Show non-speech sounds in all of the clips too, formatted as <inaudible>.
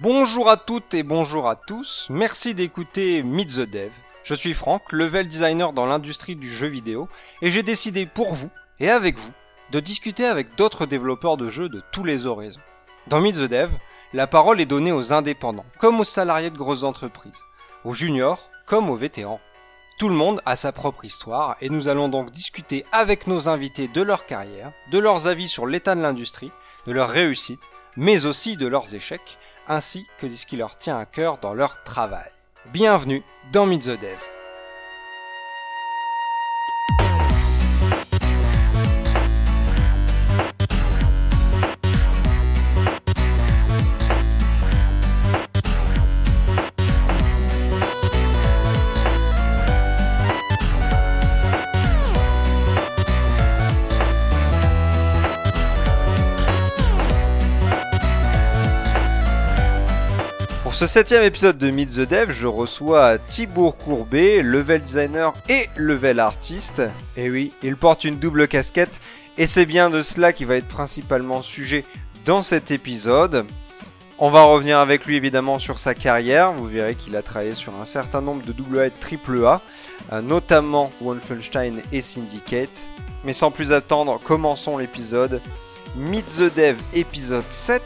Bonjour à toutes et bonjour à tous, merci d'écouter Meet the Dev. Je suis Franck, level designer dans l'industrie du jeu vidéo, et j'ai décidé pour vous, et avec vous, de discuter avec d'autres développeurs de jeux de tous les horizons. Dans Meet the Dev, la parole est donnée aux indépendants, comme aux salariés de grosses entreprises, aux juniors, comme aux vétérans. Tout le monde a sa propre histoire, et nous allons donc discuter avec nos invités de leur carrière, de leurs avis sur l'état de l'industrie, de leurs réussites, mais aussi de leurs échecs, ainsi que de ce qui leur tient à cœur dans leur travail. Bienvenue dans Meet the Dev. Pour ce septième épisode de Meet the Dev, je reçois Thibaut Courbet, level designer et level artiste. Et oui, il porte une double casquette et c'est bien de cela qui va être principalement sujet dans cet épisode. On va revenir avec lui évidemment sur sa carrière. Vous verrez qu'il a travaillé sur un certain nombre de AA et de AAA, euh, notamment Wolfenstein et Syndicate. Mais sans plus attendre, commençons l'épisode. Meet the Dev épisode 7,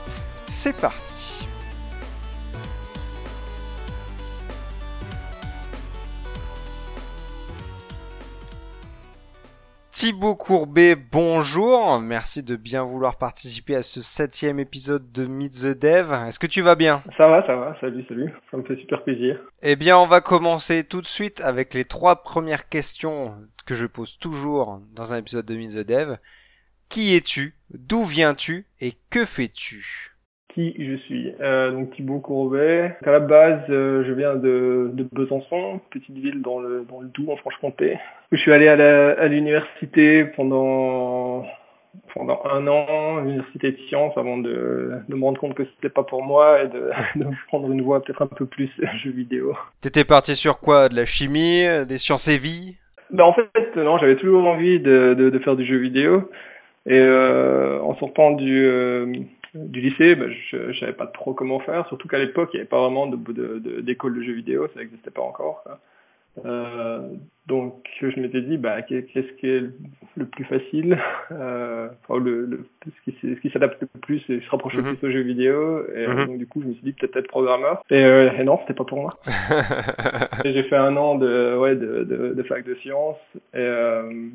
c'est parti. Thibaut Courbet, bonjour. Merci de bien vouloir participer à ce septième épisode de Meet the Dev. Est-ce que tu vas bien? Ça va, ça va. Salut, salut. Ça me fait super plaisir. Eh bien, on va commencer tout de suite avec les trois premières questions que je pose toujours dans un épisode de Meet the Dev. Qui es-tu? D'où viens-tu? Et que fais-tu? Qui je suis? Euh, donc Thibaut Courbet. À la base, euh, je viens de, de Besançon, petite ville dans le, dans le Doubs, en Franche-Comté. Je suis allé à l'université pendant pendant un an, l'université de sciences, avant de, de me rendre compte que c'était pas pour moi et de, <laughs> de prendre une voie peut-être un peu plus <laughs> jeux vidéo. T'étais parti sur quoi? De la chimie, des sciences et vie? Ben en fait, non, j'avais toujours envie de, de, de, faire du jeu vidéo. Et euh, en sortant du, euh, du lycée, bah, je, je savais pas trop comment faire, surtout qu'à l'époque, il n'y avait pas vraiment d'école de, de, d'école de, jeux vidéo, ça n'existait pas encore. Euh, donc je m'étais dit, bah, qu'est-ce qui est le plus facile, <laughs> euh, enfin, le, le, ce qui, s'adapte le plus et se rapproche le mhm. plus aux jeux vidéo. Et mm -hmm. donc du coup, je me suis dit peut-être être programmeur. Et, euh, et non, c'était pas pour moi. <laughs> j'ai fait un an de, ouais, de, de, de fac de sciences. Et, euh,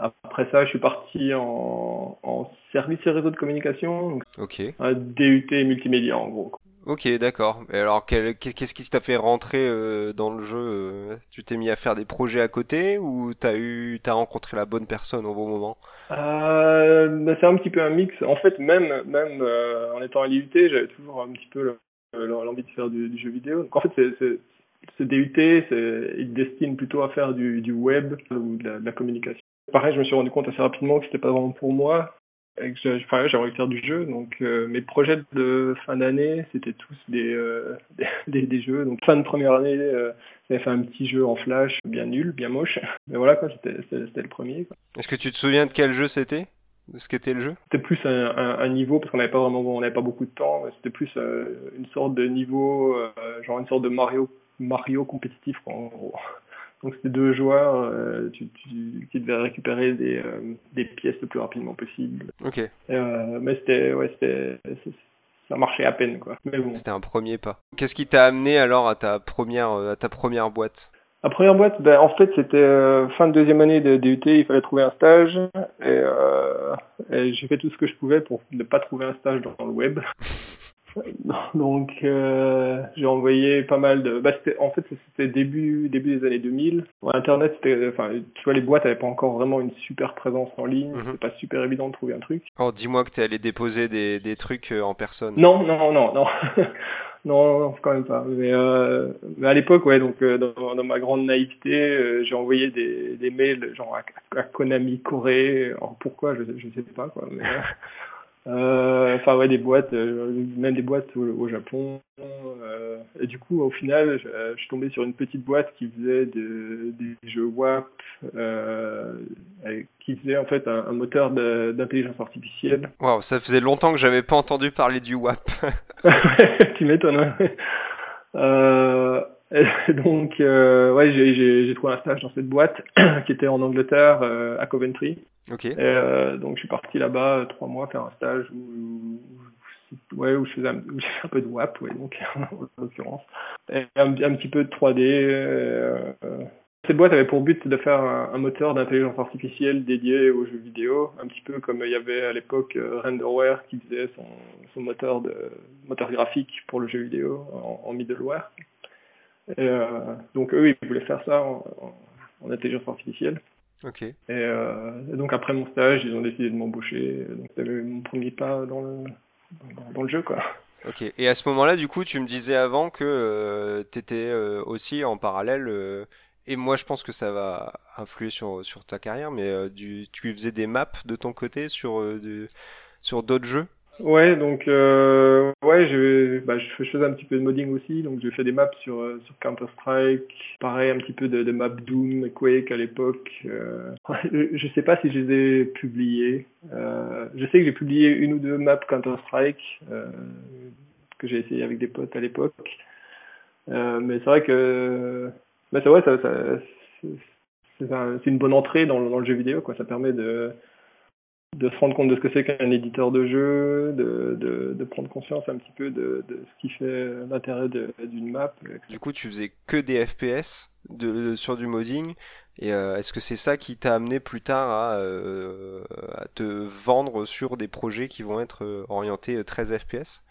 après ça, je suis parti en, en service et réseau de communication. Donc ok. Un DUT multimédia en gros. Ok, d'accord. Et alors, qu'est-ce qui t'a fait rentrer euh, dans le jeu euh, Tu t'es mis à faire des projets à côté ou t'as eu, t'as rencontré la bonne personne au bon moment? Euh, bah, C'est un petit peu un mix. En fait, même, même euh, en étant à l'IUT, j'avais toujours un petit peu l'envie de faire du, du, jeu vidéo. Donc en fait, c'est ce DUT, il destine plutôt à faire du, du web ou de la, de la communication. Pareil, je me suis rendu compte assez rapidement que c'était pas vraiment pour moi. Et que j'avais envie de faire du jeu, donc euh, mes projets de fin d'année, c'était tous des, euh, <laughs> des, des, jeux. Donc fin de première année, euh, j'avais fait un petit jeu en flash, bien nul, bien moche. <laughs> Mais voilà quoi, c'était le premier. Est-ce que tu te souviens de quel jeu c'était? De ce qu'était le jeu? C'était plus un, un, un, niveau parce qu'on n'avait pas vraiment, on n'avait pas beaucoup de temps. C'était plus euh, une sorte de niveau, euh, genre une sorte de Mario, Mario compétitif quoi, en gros. Donc c'était deux joueurs euh, tu, tu, qui devaient récupérer des, euh, des pièces le plus rapidement possible. Ok. Euh, mais c'était ouais c'était ça marchait à peine quoi. Mais bon. C'était un premier pas. Qu'est-ce qui t'a amené alors à ta première à ta première boîte? La première boîte, ben en fait c'était euh, fin de deuxième année de DUT, il fallait trouver un stage et, euh, et j'ai fait tout ce que je pouvais pour ne pas trouver un stage dans le web. <laughs> <laughs> Donc euh, j'ai envoyé pas mal de. Bah, en fait c'était début début des années 2000. Internet c'était, enfin tu vois les boîtes avaient pas encore vraiment une super présence en ligne. Mm -hmm. C'était pas super évident de trouver un truc. Oh dis-moi que t'es allé déposer des des trucs euh, en personne. Non non non <laughs> non. non, non, quand même pas. Mais, euh, mais à l'époque, ouais, donc euh, dans, dans, ma grande naïveté, euh, j'ai envoyé des, des mails genre à, à Konami Corée. Alors pourquoi, je, je sais pas quoi. Mais, enfin ouais des boîtes euh, même des boîtes au, au Japon euh, Et du coup, au final, je, je, suis tombé sur une petite boîte qui faisait de, des jeux WAP, euh, qui faisait en fait un, un moteur d'intelligence artificielle. Waouh, ça faisait longtemps que j'avais pas entendu parler du WAP. <laughs> tu m'étonnes. Hein. Euh, donc, euh, ouais, j'ai trouvé un stage dans cette boîte <coughs> qui était en Angleterre, euh, à Coventry. Ok. Et, euh, donc, je suis parti là-bas trois mois faire un stage où, ouais, où je faisais un, peu de WAP, ouais, donc <laughs> en l'occurrence, et un, petit peu de 3D. Euh, cette boîte avait pour but de faire un, moteur d'intelligence artificielle dédié aux jeux vidéo, un petit peu comme il y avait à l'époque euh, Renderware qui faisait son, moteur de moteur graphique pour le jeu vidéo en, middleware. Et, euh, donc eux, ils voulaient faire ça en intelligence artificielle. Ok. Et, euh, et, donc après mon stage, ils ont décidé de m'embaucher. Donc c'était mon premier pas dans le dans, dans le jeu, quoi. Ok. Et à ce moment-là, du coup, tu me disais avant que euh, tu étais euh, aussi en parallèle, euh, et moi je pense que ça va influer sur, sur ta carrière, mais euh, du, tu faisais des maps de ton côté sur, euh, de, sur d'autres jeux? Ouais, donc euh, ouais, je, bah, je faisais un petit peu de modding aussi, donc j'ai fait des maps sur euh, sur Counter Strike, pareil un petit peu de, de maps Doom, Quake à l'époque. Euh, <laughs> je sais pas si je les ai publiées. Euh, je sais que j'ai publié une ou deux maps Counter Strike que j'ai essayé avec des potes à l'époque, mais c'est vrai que mais c'est vrai, ça, ça c'est une bonne entrée dans, dans le jeu vidéo, quoi. Ça permet de de se rendre compte de ce que c'est qu'un éditeur de jeu, de, de, de, prendre conscience un petit peu de, de ce qui fait l'intérêt d'une map. Du coup, tu faisais que des FPS de, sur du modding, et euh, est-ce que c'est ça qui t'a amené plus tard à, euh, à, te vendre sur des projets qui vont être euh, orientés 13 FPS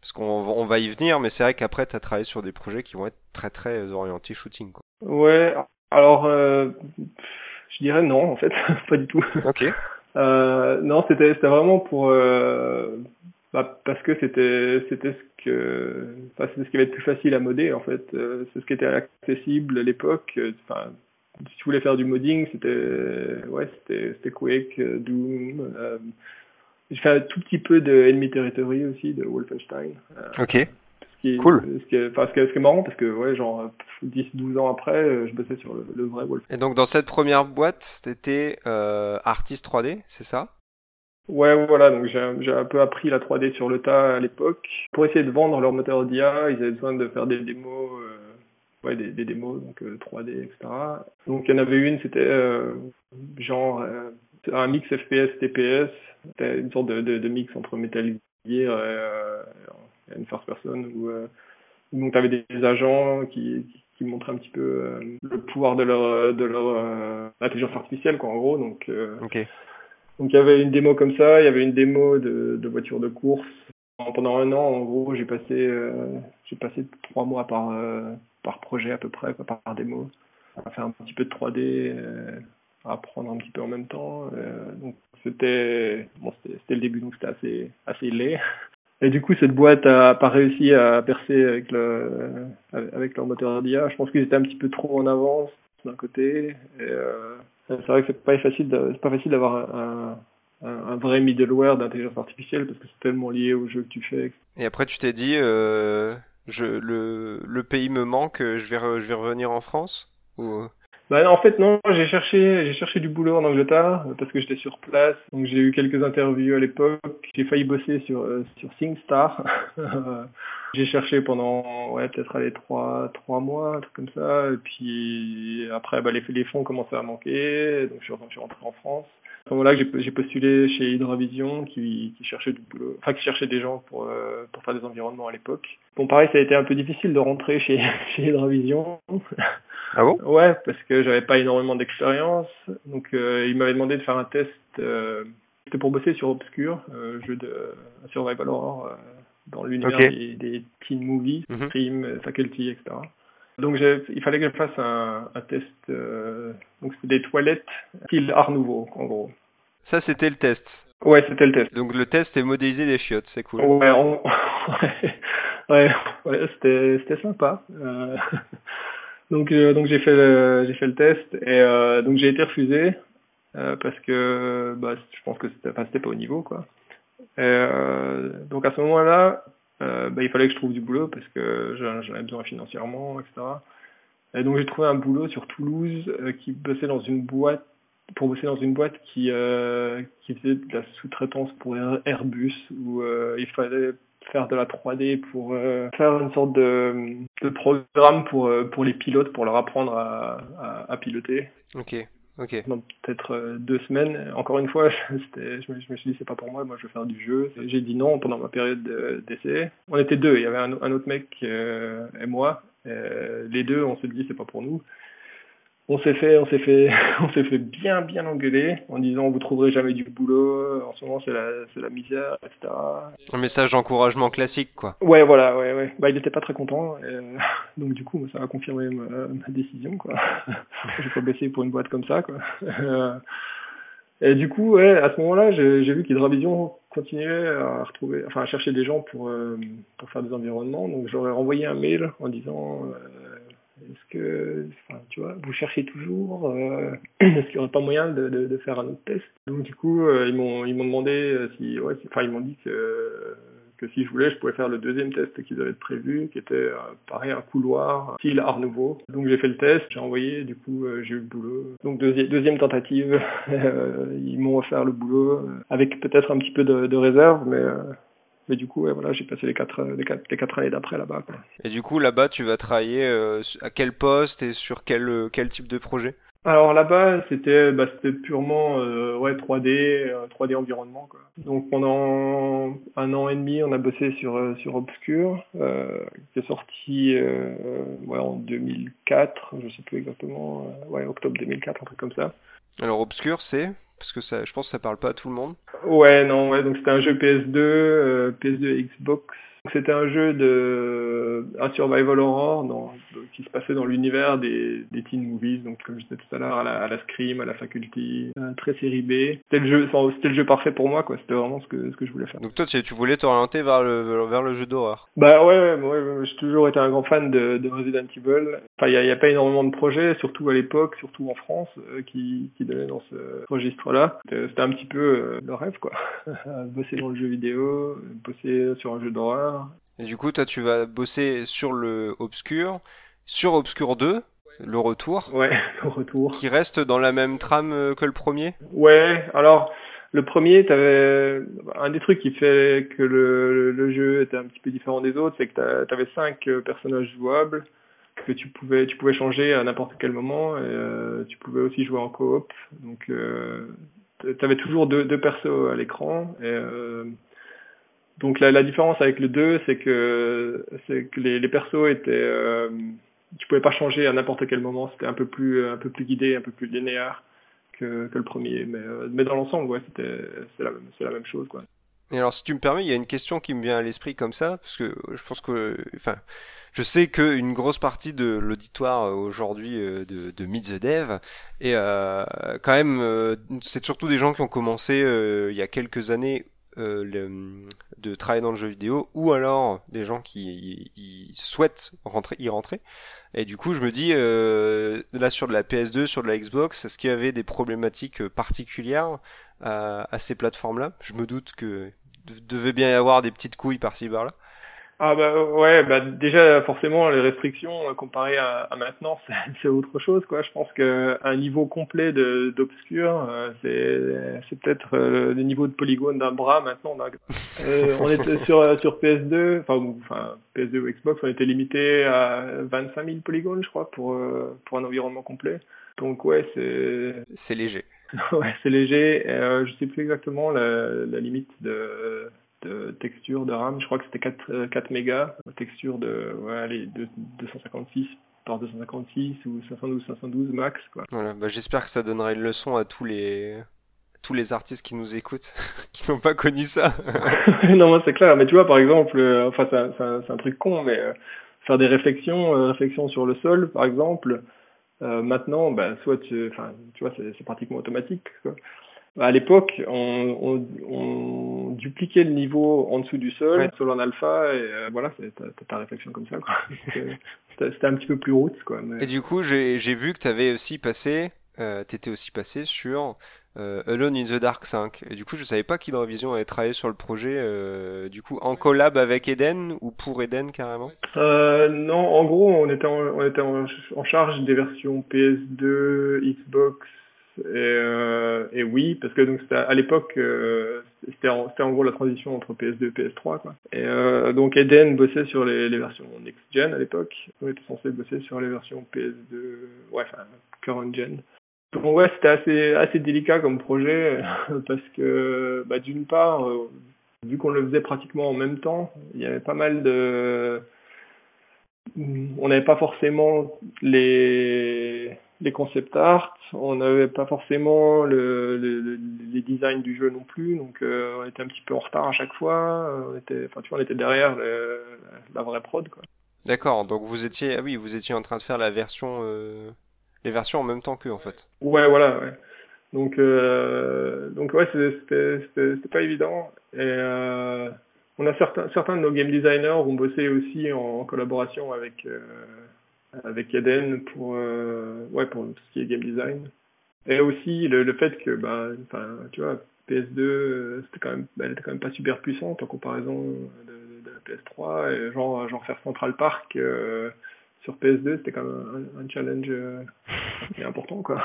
Parce qu'on on va y venir, mais c'est vrai qu'après, tu as travaillé sur des projets qui vont être très très orientés shooting. Quoi. Ouais, alors euh, je dirais non, en fait, <laughs> pas du tout. Ok. Euh, non, c'était vraiment pour euh, bah, parce que c'était c'était ce que enfin, c'était ce qui avait été plus facile à modder en fait. Euh, c'est ce qui était accessible à l'époque. Enfin, si tu voulais faire du modding, c'était ouais c'était c'était Quake, Doom. Euh, j'ai fait un tout petit peu de Enemy Territory aussi de Wolfenstein. ok. Qui, cool. Ce qui, est, enfin, ce, qui est, ce qui est marrant parce que ouais genre 10-12 ans après, je bossais sur le, le vrai Wolf. Et donc dans cette première boîte, c'était euh, Artist 3D, c'est ça? Ouais, voilà, donc j'ai un peu appris la 3D sur le tas à l'époque. Pour essayer de vendre leur moteur d'IA, ils avaient besoin de faire des démos, euh, ouais, des, des, démos, donc euh, 3D, etc. Donc il y en avait une, c'était euh, genre un mix FPS TPS, une sorte de, de, de, mix entre Metal Gear et une first person où donc tu avais des agents qui, qui, qui, montraient un petit peu euh, le pouvoir de leur de leur euh, intelligence artificielle quoi en gros. Donc euh, okay. donc il y avait une démo comme ça il y avait une démo de, de voiture de course. Pendant un an en gros j'ai passé j'ai passé trois mois par par projet à peu près quoi, par démo. À faire un petit peu de 3D à apprendre un petit peu en même temps donc c'était bon c'était le début donc c'était assez assez laid et du coup, cette boîte a pas réussi à percer avec le avec leur moteur d'IA. Je pense qu'ils étaient un petit peu trop en avance d'un côté. Euh, c'est vrai que c'est pas facile c'est pas facile d'avoir un, vrai middleware d'intelligence artificielle parce que c'est tellement lié au jeu que tu fais. Et après, tu t'es dit, euh, le pays me manque, je vais je vais revenir en France ou? Bah, en fait, non, j'ai cherché, j'ai cherché du boulot en Angleterre parce que j'étais sur place. Donc, j'ai eu quelques interviews à l'époque. J'ai failli bosser sur, euh, sur SingStar. <laughs> j'ai cherché pendant, ouais, peut-être les trois, trois mois, un truc comme ça. Et puis, après, bah, les, les fonds commençaient à manquer. Donc, je suis, je rentré en France. À ce moment-là, j'ai postulé chez Hydravision qui, qui cherchait du boulot, enfin, qui cherchait des gens pour, euh, pour faire des environnements à l'époque. Bon, pareil, ça a été un peu difficile de rentrer chez, <laughs> chez Hydravision. Ah bon? Ouais, parce que j'avais pas énormément d'expérience. Donc, euh, il m'avait demandé de faire un test. Euh, C'était pour bosser sur Obscure, euh, jeu de survival horror euh, dans l'univers des, des teen movies, Mhm. Scream, Faculty, etc. Donc, j'ai- il fallait que je fasse un, un test. euh, donc, c'était des toilettes style Art Nouveau, en gros. Ça, c'était le test. Ouais, c'était le test. Donc le test, c'est modéliser des chiottes, c'est cool. Ouais, on- <laughs> ouais, ouais, c'était c'était sympa. Euh, <laughs> donc euh, donc j'ai fait le j'ai fait le test et euh, donc j'ai été refusé euh, parce que bah je pense que c'était enfin c'était pas au niveau quoi. Donc à ce moment-là, bah, il fallait que je trouve du boulot parce que j'en avais besoin financièrement, etc. Et donc j'ai trouvé un boulot sur Toulouse qui bossait dans une boîte pour bosser dans une boîte qui qui faisait de la sous-traitance pour Airbus où il fallait faire de la 3D pour faire une sorte de, de programme pour pour les pilotes pour leur apprendre à, à, à piloter. Ok. Ok. Dans peut-être euh, deux semaines. Encore une fois, <laughs> je, je, me, je me suis dit c'est pas pour moi, moi je veux faire du jeu. J'ai dit non pendant ma période d'essai. On était deux, il y avait un, un autre mec euh, et moi. Euh, les deux, on s'est dit c'est pas pour nous on s'est fait, on s'est fait, <laughs> on s'est fait bien, bien engueuler en disant vous trouverez jamais du boulot. En ce moment, c'est la, c'est la misère, etc. Un message d'encouragement classique, quoi. Ouais, voilà, ouais, ouais. Bah, il était pas très content. Et, <laughs> donc du coup, ça a confirmé ma, ma décision, quoi. <laughs> J'ai pas baissé pour une boîte comme ça, quoi. Et du coup, ouais, à ce moment-là, j'ai, j'ai vu qu'Hydravision continuait à retrouver, enfin, à chercher des gens pour, euh, pour faire des environnements. Donc, j'aurais renvoyé un mail en disant, euh, est-ce que, enfin, tu vois, vous cherchez toujours euh, <clears throat> Est-ce qu'il n'y aurait pas moyen de, de, de, faire un autre test? Donc du coup, euh, ils m'ont ils m'ont demandé euh, si, ouais, enfin ils m'ont dit que que si je voulais, je pouvais faire le deuxième test qu'ils avaient prévu, qui était euh, pareil un couloir style Art Nouveau. Donc j'ai fait le test, j'ai envoyé, du coup euh, j'ai eu le boulot. Donc deuxième deuxième tentative, <laughs> ils m'ont offert le boulot avec peut-être un petit peu de, de réserve, mais mais du coup, ouais, voilà, j'ai passé les quatre, les quatre, les quatre années d'après là-bas. Quoi. Et du coup, là-bas, tu vas travailler euh, à quel poste et sur quel, euh, quel type de projet? Alors là-bas, c'était bah, c'était purement euh, ouais 3D, euh, 3D environnement quoi. Donc pendant un an et demi, on a bossé sur euh, sur Obscure, euh, qui est sorti euh, ouais en 2004, je sais plus exactement, ouais octobre 2004, un truc comme ça. Alors Obscure, c'est? Parce que ça, je pense que ça parle pas à tout le monde. Ouais, non, ouais, donc c'était un jeu PS2, euh, PS2 Xbox c'était un jeu de un survival horror dans, qui se passait dans l'univers des, des teen movies, donc comme je disais tout à l'heure, à la, à la Scream, à la Faculty, euh, très série B. C'était le jeu, c'était le jeu parfait pour moi, quoi. C'était vraiment ce que ce que je voulais faire. Donc toi, tu, tu voulais t'orienter vers le vers le jeu d'horreur. Bah ouais, ouais, ouais j'ai toujours été un grand fan de, de Resident Evil. Enfin, il y a, y a, pas énormément de projets, surtout à l'époque, surtout en France, euh, qui qui donnaient dans ce registre-là. C'était un petit peu euh, le rêve, quoi. <laughs> bosser dans le jeu vidéo, bosser sur un jeu d'horreur et du coup, toi, tu vas bosser sur le Obscur, sur Obscur 2, le retour. Ouais, <laughs> le retour. Qui reste dans la même trame euh, que le premier? Ouais, alors, le premier, t'avais un des trucs qui fait que le, le, jeu était un petit peu différent des autres, c'est que t'avais cinq euh, personnages jouables que tu pouvais tu pouvais changer à n'importe quel moment et euh, tu pouvais aussi jouer en coop donc euh, t'avais toujours deux, deux persos à l'écran et euh, donc la, la, différence avec le 2, c'est que que les, les persos étaient euh, tu pouvais pas changer à n'importe quel moment, c'était un peu plus un peu plus guidé, un peu plus linéaire que, que le premier mais euh, mais dans l'ensemble ouais, c'était c'est la la même chose quoi. Et alors, si tu me permets, il y a une question qui me vient à l'esprit comme ça, parce que je pense que, enfin, je sais qu'une grosse partie de l'auditoire euh, aujourd'hui euh, de, de Meet the Dev, et euh, quand même, euh, c'est surtout des gens qui ont commencé euh, il y a quelques années euh, le, de travailler dans le jeu vidéo ou alors des gens qui y, souhaitent rentrer, y rentrer. Et du coup, je me dis, euh, là sur de la PS2, sur de la Xbox, est-ce qu'il y avait des problématiques particulières à, à ces plateformes-là? Je me doute que devait bien y avoir des petites couilles par-ci par-là. Ah bah ouais, bah déjà forcément les restrictions euh, comparées à, à maintenant <laughs> c'est autre chose quoi. Je pense que un niveau complet de d'obscur euh, c'est c'est peut-être euh, le niveau de polygone d'un bras maintenant. Euh, on était sur sur PS2, enfin enfin PS2 ou Xbox, on était limité à 25 000 polygones je crois pour pour un environnement complet. Donc ouais c'est c'est léger. <laughs> ouais c'est léger. Euh, je sais plus exactement la, la limite de de texture de RAM, je crois que c'était 4, 4 euh, mégas, texture de, ouais, allez, de 256 par 256 ou 512 512 max quoi. Voilà, bah j'espère que ça donnera une leçon à tous les tous les artistes qui nous écoutent <laughs> qui n'ont pas connu ça. <laughs> non, c'est clair, mais tu vois par exemple euh, enfin c'est un, truc con mais euh, faire des réflexions euh, réflexions sur le sol par exemple euh, maintenant bah soit tu enfin tu vois c'est pratiquement automatique quoi à l'époque, on, on, on, dupliquait le niveau en dessous du sol, ouais. sol en alpha, et euh, voilà, c'est ta, réflexion comme ça. <laughs> C'était un petit peu plus route. Quoi, mais... Et du coup, j'ai vu que tu avais aussi passé, euh, tu étais aussi passé sur euh, Alone in the Dark 5. Et du coup, je savais pas qu'Hydrovision avait travaillé sur le projet, euh, du coup, en collab avec Eden ou pour Eden carrément? Euh, Non, en gros, on était, en, on était en, en charge des versions PS2, Xbox et, euh, et oui, parce que donc à l'époque, euh, c'était en, en, gros la transition entre PS2 et PS3. Quoi. Et euh, donc Eden bossait sur les, versions next-gen à l'époque. On était censé bosser sur les versions PS2, ouais, enfin current-gen. Donc ouais, c'était assez, assez délicat comme projet, <laughs> parce que bah, d'une part, vu qu'on le faisait pratiquement en même temps, il y avait pas mal de... On n'avait pas forcément les les concept art, on n'avait pas forcément le, le, les designs du jeu non plus, donc euh, on était un petit peu en retard à chaque fois. On était, enfin tu vois, on était derrière le, la vraie prod quoi. D'accord, donc vous étiez, ah oui, vous étiez en train de faire la version, euh, les versions en même temps qu'eux en fait. Ouais, voilà, ouais. Donc, euh, donc ouais, c'était, c'était, pas évident. Et euh, on a certains, certains de nos game designers ont bossé aussi en, collaboration avec euh, avec Eden pour euh, ouais pour tout ce qui est game design et aussi le, le fait que bah tu vois PS2 euh, c'était quand même elle était quand même pas super puissante en comparaison de, de la PS3 et genre genre faire Central Park euh, sur PS2 c'était quand même un, un challenge euh, <laughs> important quoi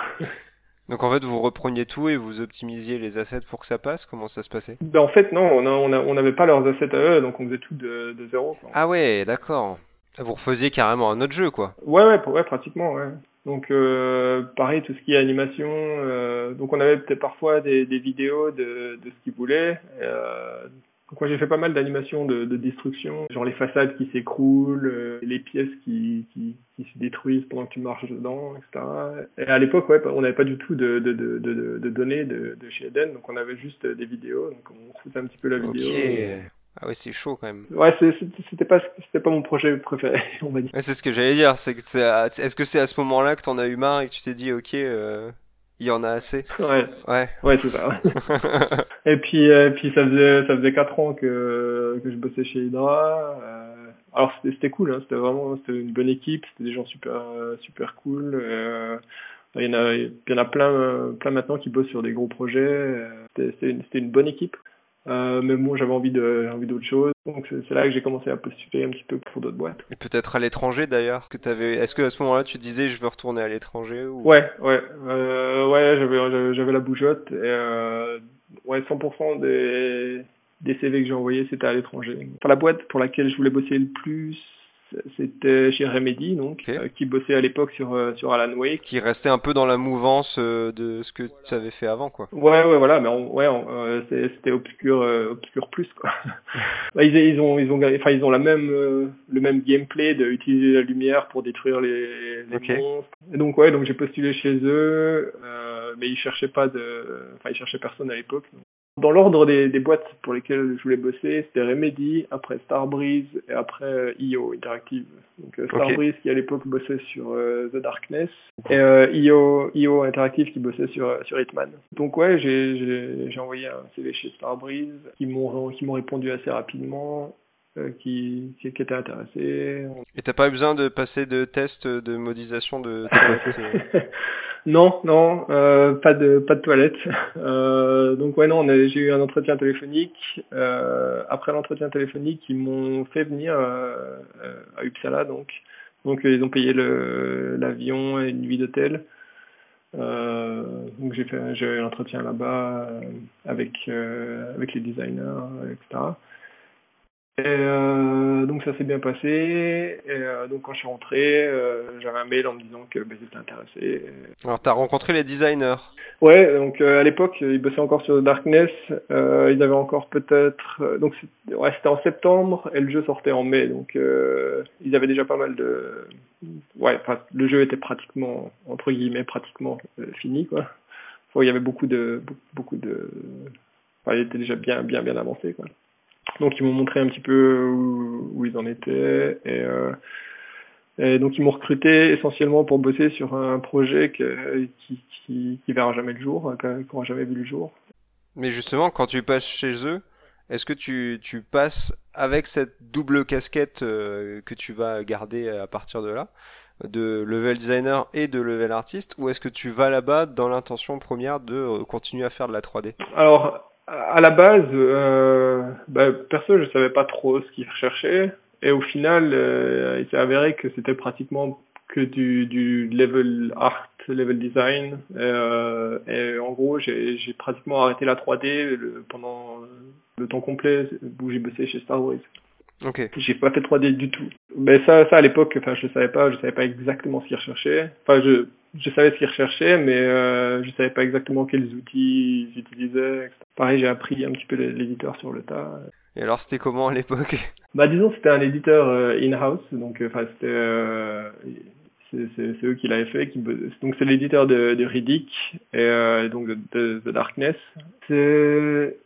donc en fait, vous repreniez tout et vous optimisiez les assets pour que ça passe? Comment ça se passait? Ben, En fait, non, on n'avait on on pas leurs assets à eux, donc on faisait tout de, de zéro. Quoi. Ah ouais, d'accord. Vous refaisiez carrément un autre jeu, quoi. Ouais, ouais, ouais pratiquement, ouais. Donc, euh, pareil, tout ce qui est animation. Euh, donc, on avait peut-être parfois des, des vidéos de, de ce qu'ils voulaient. Euh, donc, moi, j'ai fait pas mal d'animations de, de, destruction, genre les façades qui s'écroulent, les pièces qui, qui, qui, se détruisent pendant que tu marches dedans, etc. Et à l'époque, ouais, on n'avait pas du tout de, données de, de chez Eden, donc on avait juste des vidéos. Donc, on foutait un petit peu la vidéo. Okay. Ah ouais, c'est chaud quand même. Ouais, c'était pas c'était pas mon projet préféré, <laughs> on va dire. Ouais, c'est ce que j'allais dire. C'est que est-ce que c'est à ce moment-là que t'en as eu marre et que tu t'es dit ok, euh, il y en a assez? Ouais. Ouais. Ouais, c'est ça. <laughs> et puis euh, puis ça faisait ça faisait quatre ans que que je bossais chez Hydra. Euh, alors c'était c'était cool, hein, c'était vraiment c'était une bonne équipe, c'était des gens super super cool. Euh, il y en a il y en a plein plein maintenant qui bossent sur des gros projets. C'était une, une bonne équipe. Euh, mais bon, j'avais envie de, envie d'autre chose. Donc c'est là que j'ai commencé à postuler un petit peu pour d'autres boîtes. Et peut-être à l'étranger d'ailleurs. Que t'avais. Est-ce que à ce moment-là tu disais je veux retourner à l'étranger ou... Ouais, ouais, euh, ouais. J'avais, j'avais la bougeotte et euh, ouais, 100% des des CV que j'ai envoyés c'était à l'étranger. Enfin, la boîte pour laquelle je voulais bosser le plus, c'était chez Remedy, donc, okay. euh, qui bossait à l'époque sur, euh, sur Alan Wake. Qui restait un peu dans la mouvance euh, de ce que tu avais fait avant, quoi. Ouais, ouais, voilà, mais on, ouais, euh, c'était obscur, obscur plus, quoi. <laughs> bah, ils, ils, ont, ils ont, enfin, ils ont la même, le même gameplay de utiliser la lumière pour détruire les, les okay. monstres. Et donc, ouais, donc j'ai postulé chez eux, mais ils cherchaient pas de, enfin, ils cherchaient personne à l'époque. Dans l'ordre des, des, boîtes pour lesquelles je voulais bosser, c'était Remedy, après Starbreeze et après IO Interactive. Donc euh, Starbreeze okay. qui à l'époque bossait sur euh, The Darkness et euh, IO, IO Interactive qui bossait sur sur Hitman. Donc ouais, j'ai envoyé un CV chez Starbreeze qui m'ont qui m'ont répondu assez rapidement. Qui, qui, qui étaient intéressés. Et t'as pas eu besoin de passer de tests de modisation de <laughs> Non, non, euh, pas de pas de toilette. <laughs> Euh, donc ouais non, j'ai eu un entretien téléphonique. Euh, après l'entretien téléphonique, ils m'ont fait venir à Uppsala donc. Donc ils ont payé l'avion et une nuit d'hôtel. Donc j'ai fait j'ai eu un entretien là-bas avec avec les designers etc. Et euh, donc ça s'est bien passé. Et euh, donc quand je suis rentré, euh, j'avais un mail en me disant que bah, j'étais intéressé. Alors t'as rencontré les designers Ouais, donc à l'époque ils bossaient encore sur Darkness. ils avaient encore peut-être donc ouais c'était en septembre et le jeu sortait en mai, donc ils avaient déjà pas mal de ouais enfin le jeu était pratiquement entre guillemets pratiquement fini quoi. Enfin, il y avait beaucoup de beaucoup de enfin, il était déjà bien bien bien avancé quoi. Donc ils m'ont montré un petit peu où, où ils en étaient et, euh, et donc ils m'ont recruté essentiellement pour bosser sur un projet que, qui, qui, qui verra jamais le jour, qui n'aura jamais vu le jour. Mais justement, quand tu passes chez eux, est-ce que tu, tu passes avec cette double casquette euh, que tu vas garder à partir de là de level designer et de level artiste ou est-ce que tu vas là-bas dans l'intention première de euh, continuer à faire de la 3D Alors, à la base, euh, bah, perso, je savais pas trop ce qu'ils recherchaient. Et au final, euh, il s'est avéré que c'était pratiquement que du, du level art, level design. Euh, et en gros, j'ai pratiquement arrêté la 3D pendant le temps complet où j'ai bossé chez Star Wars. Ok. J'ai pas fait 3D du tout. Mais ça, ça à l'époque, enfin, je savais pas, je savais pas exactement ce qu'ils recherchaient. Enfin, je, je savais ce qu'ils recherchaient, mais euh, je savais pas exactement quels outils ils utilisaient. Etc. Pareil, j'ai appris un petit peu l'éditeur sur le tas. Et alors, c'était comment à l'époque? Bah, disons, c'était un éditeur euh, in-house, donc, euh, enfin, c'était, euh, c'est eux qui l'avaient fait. Qui, donc, c'est l'éditeur de, de Riddick et euh, donc de, de, de Darkness. C'est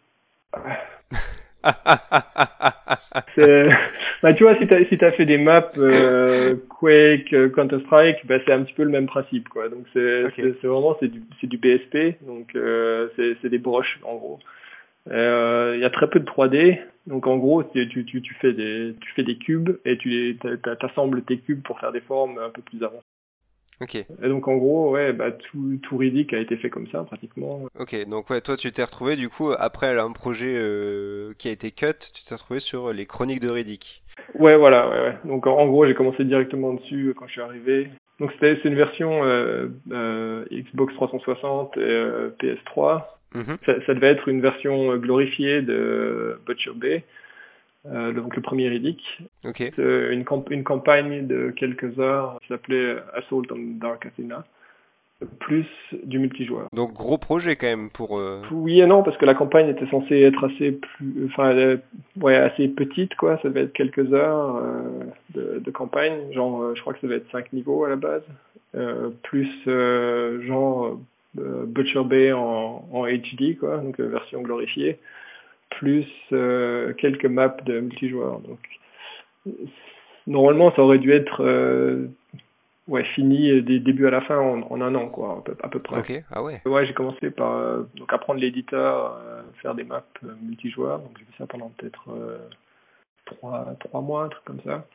<laughs> bah, tu vois, si t'as si as fait des maps euh, Quake, euh, Counter Strike, bah, c'est un petit peu le même principe, quoi. Donc c'est vraiment c'est du c'est du BSP, donc euh, c'est c'est des broches en gros. Il euh, y a très peu de 3D, donc en gros tu tu tu fais des tu fais des cubes et tu t'assembles tes cubes pour faire des formes un peu plus avancées. Et donc en gros, ouais, bah tout, tout Riddick a été fait comme ça pratiquement. Ok, donc ouais, toi tu t'es retrouvé du coup après un projet euh, qui a été cut, tu t'es retrouvé sur les Chroniques de Riddick. Ouais, voilà, ouais, ouais. Donc en, gros, j'ai commencé directement dessus euh, quand je suis arrivé. Donc c'était c'est une version euh, euh, Xbox 360 et euh, PS3. Mhm. ça, ça, devait être une version glorifiée de Butcher Bay euh, donc le premier. Okay. Euh, une, camp une campagne de quelques heures qui s'appelait Assault on Dark Athena plus du multijoueur. Donc gros projet quand même pour. Euh... Oui et non parce que la campagne était censée être assez plus, enfin ouais assez petite quoi. Ça devait être quelques heures de, de, campagne, genre je crois que ça devait être cinq niveaux à la base, plus genre Butcher Bay en, en HD quoi, donc version glorifiée plus euh, quelques maps de multijoueurs. Donc, normalement, ça aurait dû être euh, ouais, fini des débuts à la fin en, en, un an, quoi, à peu, à peu près. Ok, ah ouais. Ouais, j'ai commencé par euh, donc apprendre l'éditeur, faire des maps multijoueurs. Donc j'ai fait ça pendant peut-être trois, trois mois, un truc comme ça.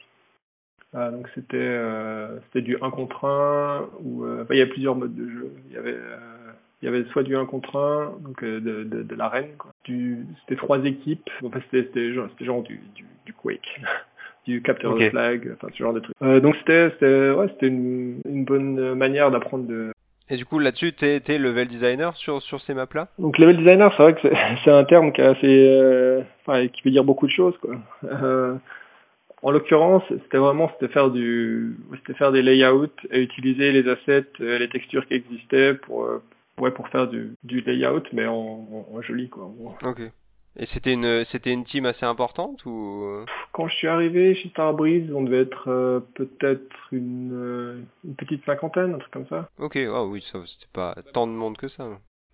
Ah, donc c'était c'était du 1 contre 1 où il y a plusieurs modes de jeu. Il y avait il y avait soit du 1 contre 1, donc de, de, de l'arène, quoi. Du, c'était trois équipes. Enfin, c'était, c'était genre, genre du, du, du Quake. <laughs> du Capture okay. the Flag, enfin ce genre de trucs. Euh, donc c'était, c'était, ouais, c'était une, une bonne manière d'apprendre de. Et du coup là-dessus, t'es, t'es level designer sur sur ces maps-là? Donc level designer, c'est vrai que <laughs> c'est, un terme qui est assez, euh, enfin, qui veut dire beaucoup de choses, quoi. Euh, en l'occurrence, c'était vraiment c'était faire du, c'était faire des layouts et utiliser les assets, les textures qui existaient pour ouais, pour faire du, du layout, mais en, en, en joli, quoi. Ok. Et c'était une, c'était une team assez importante ou Quand je suis arrivé chez Starbreeze, on devait être euh, peut-être une, euh, une, petite cinquantaine, un truc comme ça. Ok, ah oui, ça, c'était pas tant de monde que ça.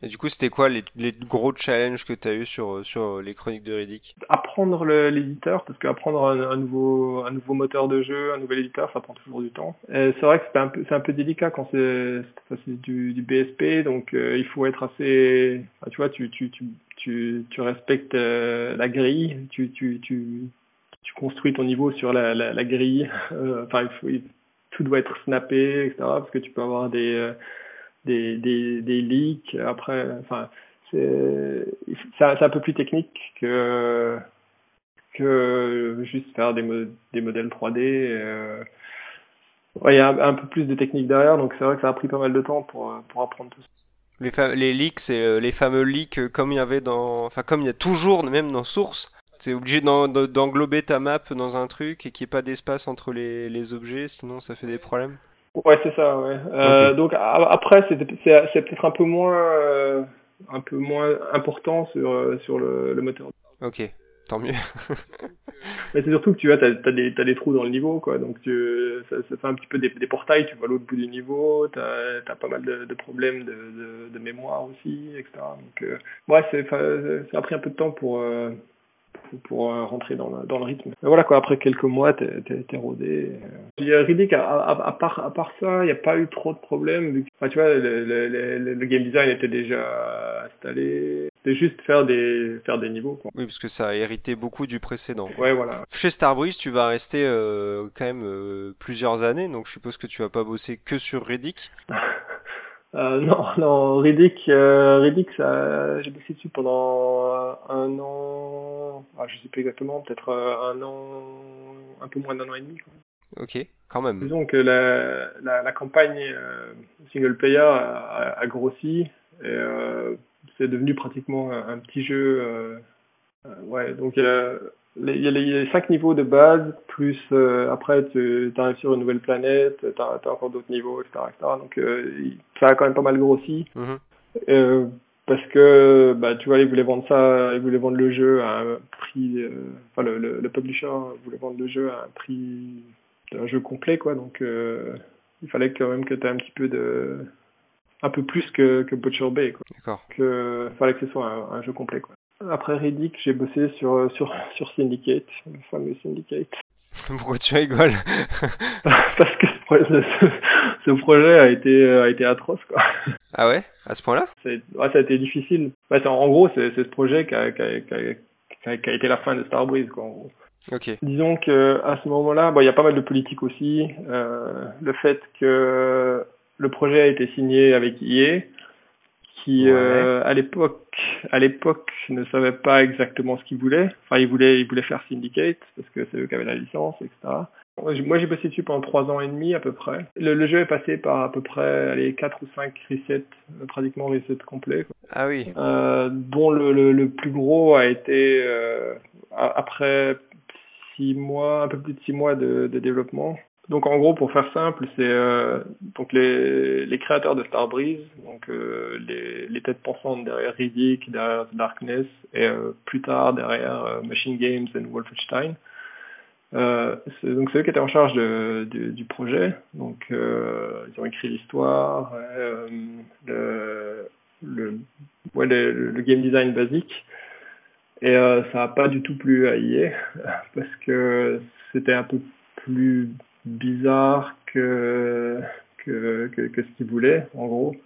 Et du coup, c'était quoi les, gros challenges que tu as eu sur, sur les chroniques de Riddick? Apprendre l'éditeur, parce qu'apprendre un, un, nouveau, un nouveau moteur de jeu, un nouvel éditeur, ça prend toujours du temps. C'est vrai que c'est un, peu, un peu délicat quand c'est du, du BSP, donc euh, il faut être assez... Enfin, tu vois, tu, tu, tu, tu, respectes euh, la grille, tu, tu, tu, tu construis ton niveau sur la, la, grille. <laughs> enfin, il faut, tout doit être snappé, etc., parce que tu peux avoir des des, des, des leaks. Après, enfin, c'est un peu plus technique que que juste faire des, mo des modèles 3D. Euh... Il y a un, un, peu plus de technique derrière, donc c'est vrai que ça a pris pas mal de temps pour, pour apprendre tout ça. Les, les leaks, c'est euh, les fameux leaks euh, comme il y avait dans, enfin comme il y a toujours même dans Source. C'est obligé d'englober ta map dans un truc et qu'il n'y ait pas d'espace entre les, les objets, sinon ça fait des problèmes. Ouais, c'est ça. Ouais. Euh, okay. Donc après, c'est peut-être un peu moins, euh, un peu moins important sur euh, sur le, le moteur. Ok, tant mieux. <laughs> Mais c'est surtout que tu vois, t'as as des t'as des trous dans le niveau, quoi. Donc tu, ça, ça fait un petit peu des, des portails. Tu vas à l'autre bout du niveau. T'as as pas mal de, de problèmes de, de, de, mémoire aussi, etc. Donc euh, ouais, c'est ça a pris un peu de temps pour pour rentrer dans le, dans le rythme. Mais voilà quoi, après quelques mois, t'es t'es rodé. Riddick, à, à, à, part à part ça, il n'y a pas eu trop de problèmes. Enfin, tu vois, le, le, le, game design était déjà installé. C'était juste faire des faire des niveaux. Quoi. Oui, parce que ça a hérité beaucoup du précédent. Ouais, voilà. Chez Starbreeze, tu vas rester euh, quand même euh, plusieurs années, donc je suppose que tu vas pas bosser que sur Riddick. <laughs> Euh, non, <laughs> non, Riddick, euh, Riddick, ça, j'ai bossé dessus pendant euh, un an, ah, je sais pas exactement, peut-être euh, un an, un peu moins d'un an et demi. Quoi. Ok, quand même. Disons que la, la, la campagne single player a, a grossi et c'est devenu pratiquement un, un petit jeu. ouais, donc il y a les cinq niveaux de base, plus euh, après tu arrives sur une nouvelle planète, tu as, as, encore d'autres niveaux, etc. etc. Donc euh, ça a quand même pas mal grossi. Mm -hmm. euh, parce que bah tu vois ils voulaient vendre ça ils voulaient vendre le jeu à un prix euh, enfin le, le, le, publisher voulait vendre le jeu à un prix d'un jeu complet quoi donc euh, il fallait quand même que tu aies un petit peu de un peu plus que que Butcher Bay quoi d'accord que fallait que ce soit un, un jeu complet quoi après Riddick, j'ai bossé sur, sur, <laughs> sur Syndicate, le fameux Syndicate. <laughs> Pourquoi tu rigoles <laughs> Parce que ce, ce, projet a été, a été atroce, quoi. Ah ouais? À ce point-là? Ouais, Ça a été difficile. Ouais, en gros, c'est ce projet qui a, qui, a, qui, a, qui a, été la fin de Starbreeze, quoi, en gros. Ok. Disons que à ce moment-là, bon, il y a pas mal de politique aussi. Euh, le fait que le projet a été signé avec EA, qui ouais. euh, à l'époque à l'époque ne savait pas exactement ce qu'il voulait. Enfin, il voulait il voulait faire Syndicate parce que c'est eux qui avaient la licence, etc. Moi, j'ai bossé dessus pendant trois ans et demi à peu près. Le, le jeu est passé par à peu près les quatre ou cinq resets, pratiquement resets complets. Quoi. Ah oui. Euh, dont le, le, le, plus gros a été euh, après six mois, un peu plus de six mois de, de développement. Donc en gros, pour faire simple, c'est euh, donc les, les créateurs de Starbreeze, donc euh, les, les têtes pensantes derrière Riddick, derrière Darkness et euh, plus tard derrière euh, Machine Games et Wolfenstein. Euh, donc c'est eux qui étaient en charge de, du, projet. Donc euh, ils ont écrit l'histoire, le, le, ouais, le, le, game design basique. Et ça n'a pas du tout plu à EA <laughs> parce que c'était un peu plus bizarre que, que, que, que ce qu'ils voulaient, en gros.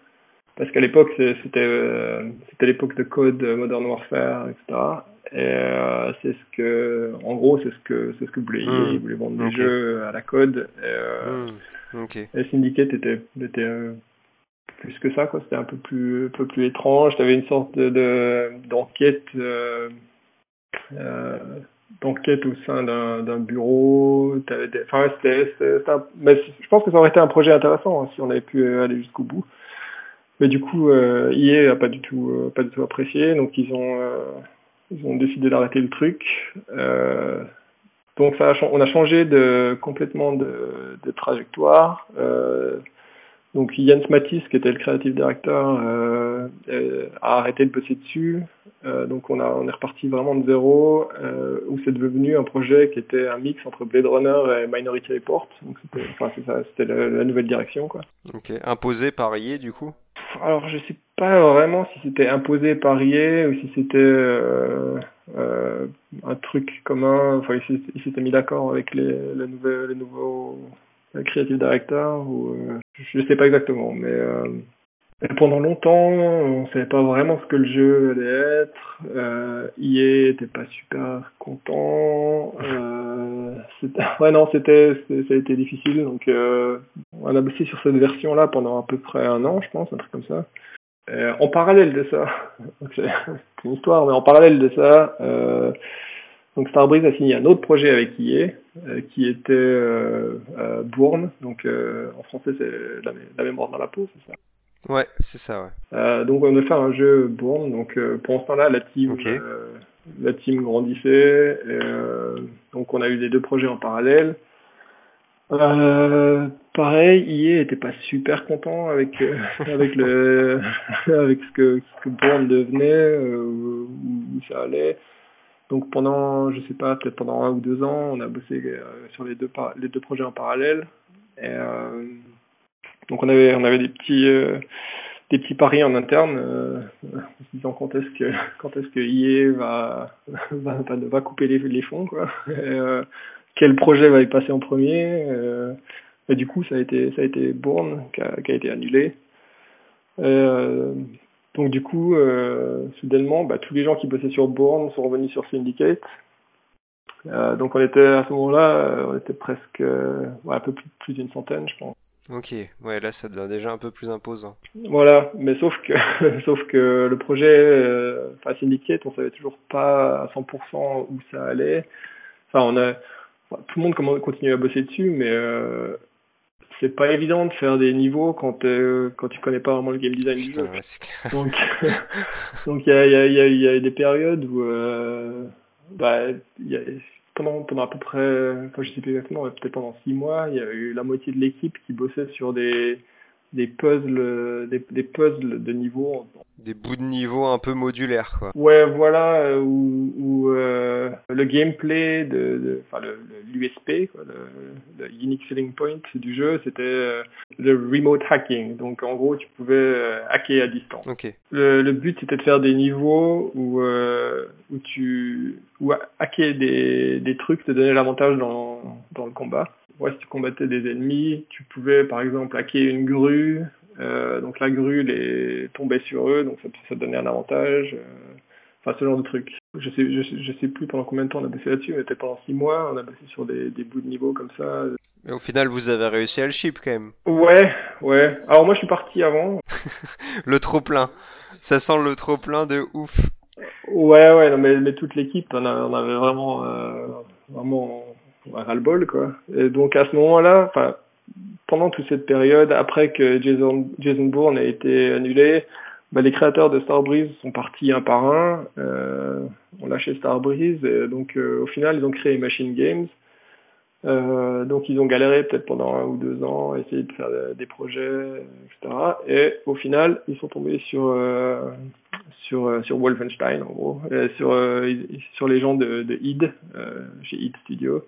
Parce qu'à l'époque, c'était euh, c'était l'époque de code Modern Warfare, etc. Et euh, c'est ce que, en gros, c'est ce que c'est ce que voulaient mmh. ils voulaient vendre okay. des jeux à la code. Et, euh, mmh. okay. et Syndicate était était euh, plus que ça, quoi. C'était un peu plus un peu plus étrange. T'avais une sorte de d'enquête. De, d'enquête au sein d'un bureau. Enfin, c'était, mais je pense que ça aurait été un projet intéressant hein, si on avait pu aller jusqu'au bout. Mais du coup, euh, EA a pas du tout, euh, pas du tout apprécié, donc ils ont, euh, ils ont décidé d'arrêter le truc. Euh, donc ça, on a changé de complètement de, de trajectoire. Euh, donc Jens Matisse, qui était le creative director, euh, euh, a arrêté de bosser dessus. Euh, donc on, a, on est reparti vraiment de zéro, euh, où c'est devenu un projet qui était un mix entre Blade Runner et Minority Report. Donc c'était enfin, ça, c'était la, la, nouvelle direction. Quoi. Ok, imposé par IE du coup? Alors je sais pas vraiment si c'était imposé par IE ou si c'était euh, euh, un truc commun. Enfin, ils s'étaient mis d'accord avec les, les, nouveaux, les nouveaux creative director ou euh, je sais pas exactement mais euh, pendant longtemps on savait pas vraiment ce que le jeu allait être. Euh, EA était pas super content. Euh, <laughs> ouais non c'était ça a été difficile donc euh, on a bossé sur cette version là pendant à peu près un an je pense un truc comme ça. Euh, en parallèle de ça <laughs> c'est une histoire mais en parallèle de ça euh, donc Starbreeze a signé un autre projet avec EA euh, qui était euh, euh, Bourne, donc en français c'est la, la, mémoire dans la peau, c'est ça Ouais, c'est ça, ouais. Donc on a fait un jeu Bourne, donc pendant ce temps-là la team, okay. la team grandissait, et, donc on a eu les deux projets en parallèle. pareil, EA était pas super content avec <laughs> avec le <laughs> avec ce que ce que Bourne devenait, où ça allait. Donc pendant, je sais pas, peut-être pendant un ou deux ans, on a bossé euh, sur les deux les deux projets en parallèle. Euh, donc on avait euh, des petits paris en interne, en se disant quand est-ce que <laughs> quand est-ce que IE <laughs> va couper les, fonds <laughs> quel projet va y passer en premier et du coup, ça a été, ça Bourne qui a, été annulé. Donc du coup, euh, soudainement, bah, tous les gens qui bossaient sur Bourne sont revenus sur Syndicate. Euh, donc on était à ce moment-là, euh, on était presque euh, ouais, un peu plus, plus d'une centaine, je pense. Ok, ouais, là ça devient déjà un peu plus imposant. Voilà, mais sauf que, <laughs> sauf que le projet, enfin Syndicate, on savait toujours pas à 100% où ça allait. Enfin, on a, tout le monde continue à bosser dessus, mais c'est pas évident de faire des niveaux quand euh, quand tu connais pas vraiment le game design du jeu. Donc <laughs> donc il y a il y a il y a des périodes où euh, bah y a, pendant pendant à peu près enfin je sais plus exactement peut-être pendant six mois il y a eu la moitié de l'équipe qui bossait sur des des puzzles des, des puzzles de niveau des bouts de niveau un peu modulaires quoi. Ouais voilà euh, où, où euh, le gameplay de enfin l'USP le, le, unique selling point du jeu c'était euh, le remote hacking. Donc en gros tu pouvais euh, hacker à distance. Okay. le, le but c'était de faire des niveaux où où tu où hacker des des trucs te donnait l'avantage dans dans le combat ouais, si tu combattais des ennemis, tu pouvais par exemple hacker une grue, euh, donc la grue les tombait sur eux, donc ça, ça donnait un avantage. Euh, enfin, ce genre de truc. Je sais, je, je, sais plus pendant combien de temps on a bossé là-dessus, mais c'était pendant six mois, on a bossé sur des, des bouts de niveau comme ça. Mais au final, vous avez réussi à le ship quand même. Ouais, ouais. Alors moi, je suis parti avant. <laughs> le trop plein. Ça sent le trop plein de ouf. Ouais, ouais, non, mais, mais toute l'équipe, on, avait vraiment, euh, vraiment ras-le-bol, quoi. Et donc, à ce moment-là, pendant toute cette période, après que Jason, Jason Bourne a été annulé, bah, les créateurs de Starbreeze sont partis un par un, euh, ont lâché Starbreeze, et donc euh, au final ils ont créé Machine Games. Euh, donc ils ont galéré peut-être pendant un ou deux ans, essayé de faire des projets, etc. Et au final ils sont tombés sur euh, sur euh, sur Wolfenstein en gros, sur sur les gens de, de id chez id Studio.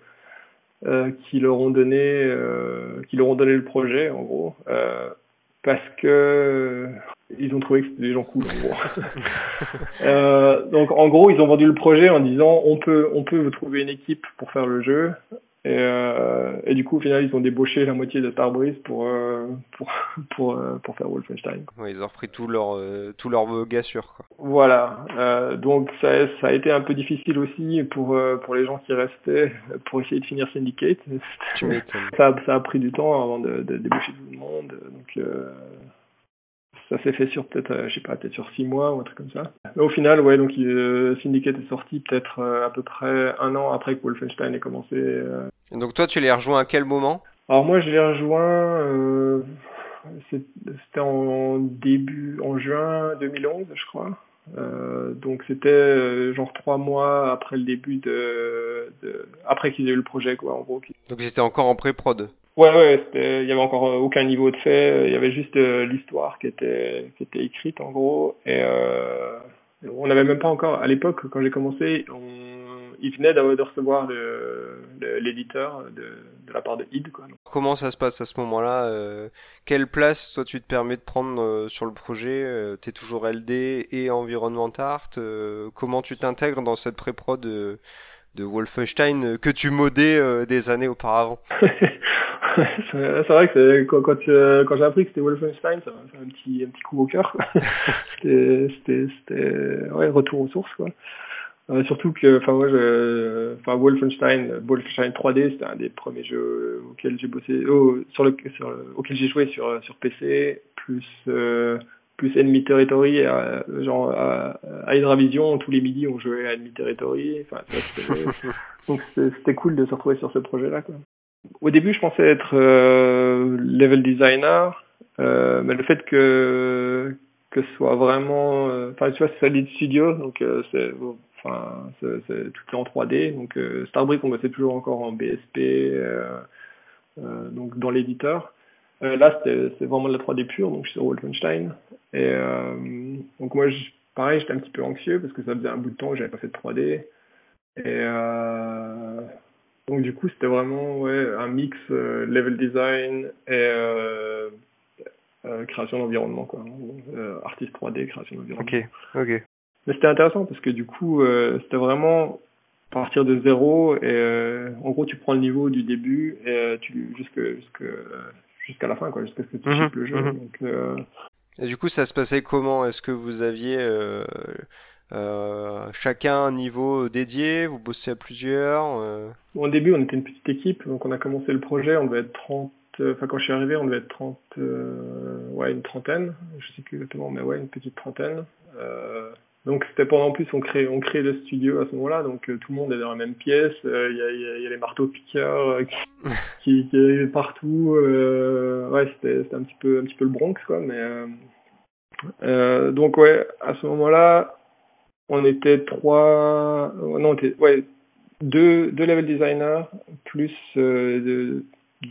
Euh, qui leur ont donné euh, qui leur ont donné le projet en gros euh, parce que euh, ils ont trouvé que c'était des gens cool en gros. <laughs> donc en gros ils ont vendu le projet en disant on peut on peut vous trouver une équipe pour faire le jeu et, euh, et, du coup, au final, ils ont débauché la moitié de Starbreeze pour euh, pour <laughs> pour euh, pour faire Wolfenstein. Ouais, ils ont repris tout leur euh, tout leur gars sûr quoi. Voilà. Euh, donc ça ça a été un peu difficile aussi pour pour les gens qui restaient <laughs> pour essayer de finir Syndicate. Tu ça ça a pris du temps avant de, de débaucher tout le monde. Donc ça s'est fait sur peut-être, euh, je sais pas, peut-être sur six mois ou un truc comme ça. Mais au final, ouais, donc euh, Syndicate est sorti peut-être euh, à peu près un an après que Wolfenstein ait commencé. Euh. Et donc toi, tu l'as rejoint à quel moment? Alors moi, je l'ai rejoint, euh, c'était en début, en juin 2011, je crois. Euh, donc c'était genre trois mois après le début de, de après qu'ils aient eu le projet quoi en gros. Donc j'étais encore en pré-prod? Ouais, ouais, il y avait encore euh, aucun niveau de fait, il y avait juste euh, l'histoire qui était, qui était écrite en gros, et euh, on n'avait même pas encore, à l'époque, quand j'ai commencé, on, il venait de recevoir l'éditeur de, de, la part de id. Quoi. Comment ça se passe à ce moment-là euh, Quelle place, toi, tu te permets de prendre euh, sur le projet euh, T'es toujours LD et Environment Art. comment tu t'intègres dans cette pré-prod de, de Wolfenstein que tu modais des années auparavant? <laughs> c'est vrai que quand, quand, euh, quand j'ai appris que c'était Wolfenstein, ça m'a fait un petit, un petit coup au cœur. <laughs> c'était, ouais, retour aux sources, quoi. Euh, surtout que, enfin, moi, je, enfin, Wolfenstein, Wolfenstein 3D, c'était un des premiers jeux auxquels j'ai bossé, oh, sur le, sur auquel j'ai joué sur, sur PC, plus, euh, plus Enemy Territory, euh, genre à, à Hydravision, tous les midis on jouait à Enemy Territory. Enfin, donc <laughs> c'était cool de se retrouver sur ce projet-là. Quoi. Au début, je pensais être euh, level designer, euh, mais le fait que que ce soit vraiment, euh, enfin tu vois, c'est Solid Studio, donc euh, c'est enfin c'est tout est en 3D, donc euh, Starbrick on bossait toujours encore en BSP, donc dans l'éditeur. là, c'est vraiment de la 3D pure, donc je suis sur Wolfenstein. Et donc moi, pareil, j'étais un petit peu anxieux parce que ça faisait un bout de temps que j'avais pas fait de 3D. Et donc du coup, c'était vraiment ouais, un mix euh, level design et euh, euh, création d'environnement, quoi. artiste 3D, création d'environnement. Ok, ok. Mais c'était intéressant parce que du coup, c'était vraiment partir de zéro et en gros, tu prends le niveau du début et tu jusque jusque jusqu'à la fin, quoi, jusqu'à ce que tu mm le jeu. Mhm. Donc, et du coup, ça se passait comment? Est-ce que vous aviez euh, euh, chacun un niveau dédié Vous bossiez à plusieurs euh? Au début, on était une petite équipe, donc on a commencé le projet, on devait être 30, enfin quand je suis arrivé, on devait être 30, ouais, une trentaine, je sais plus exactement, mais ouais, une petite trentaine. donc c'était pendant plus, on crée, on crée le studio à ce moment-là, donc tout le monde est dans la même pièce, il y, a, y, a, les marteaux piqueurs <laughs> qui, qui, partout, ouais, c'était un petit peu, un petit peu le Bronx, quoi, mais euh, donc ouais, à ce moment-là, on était trois, non, on était, ouais, deux, deux level designers plus euh,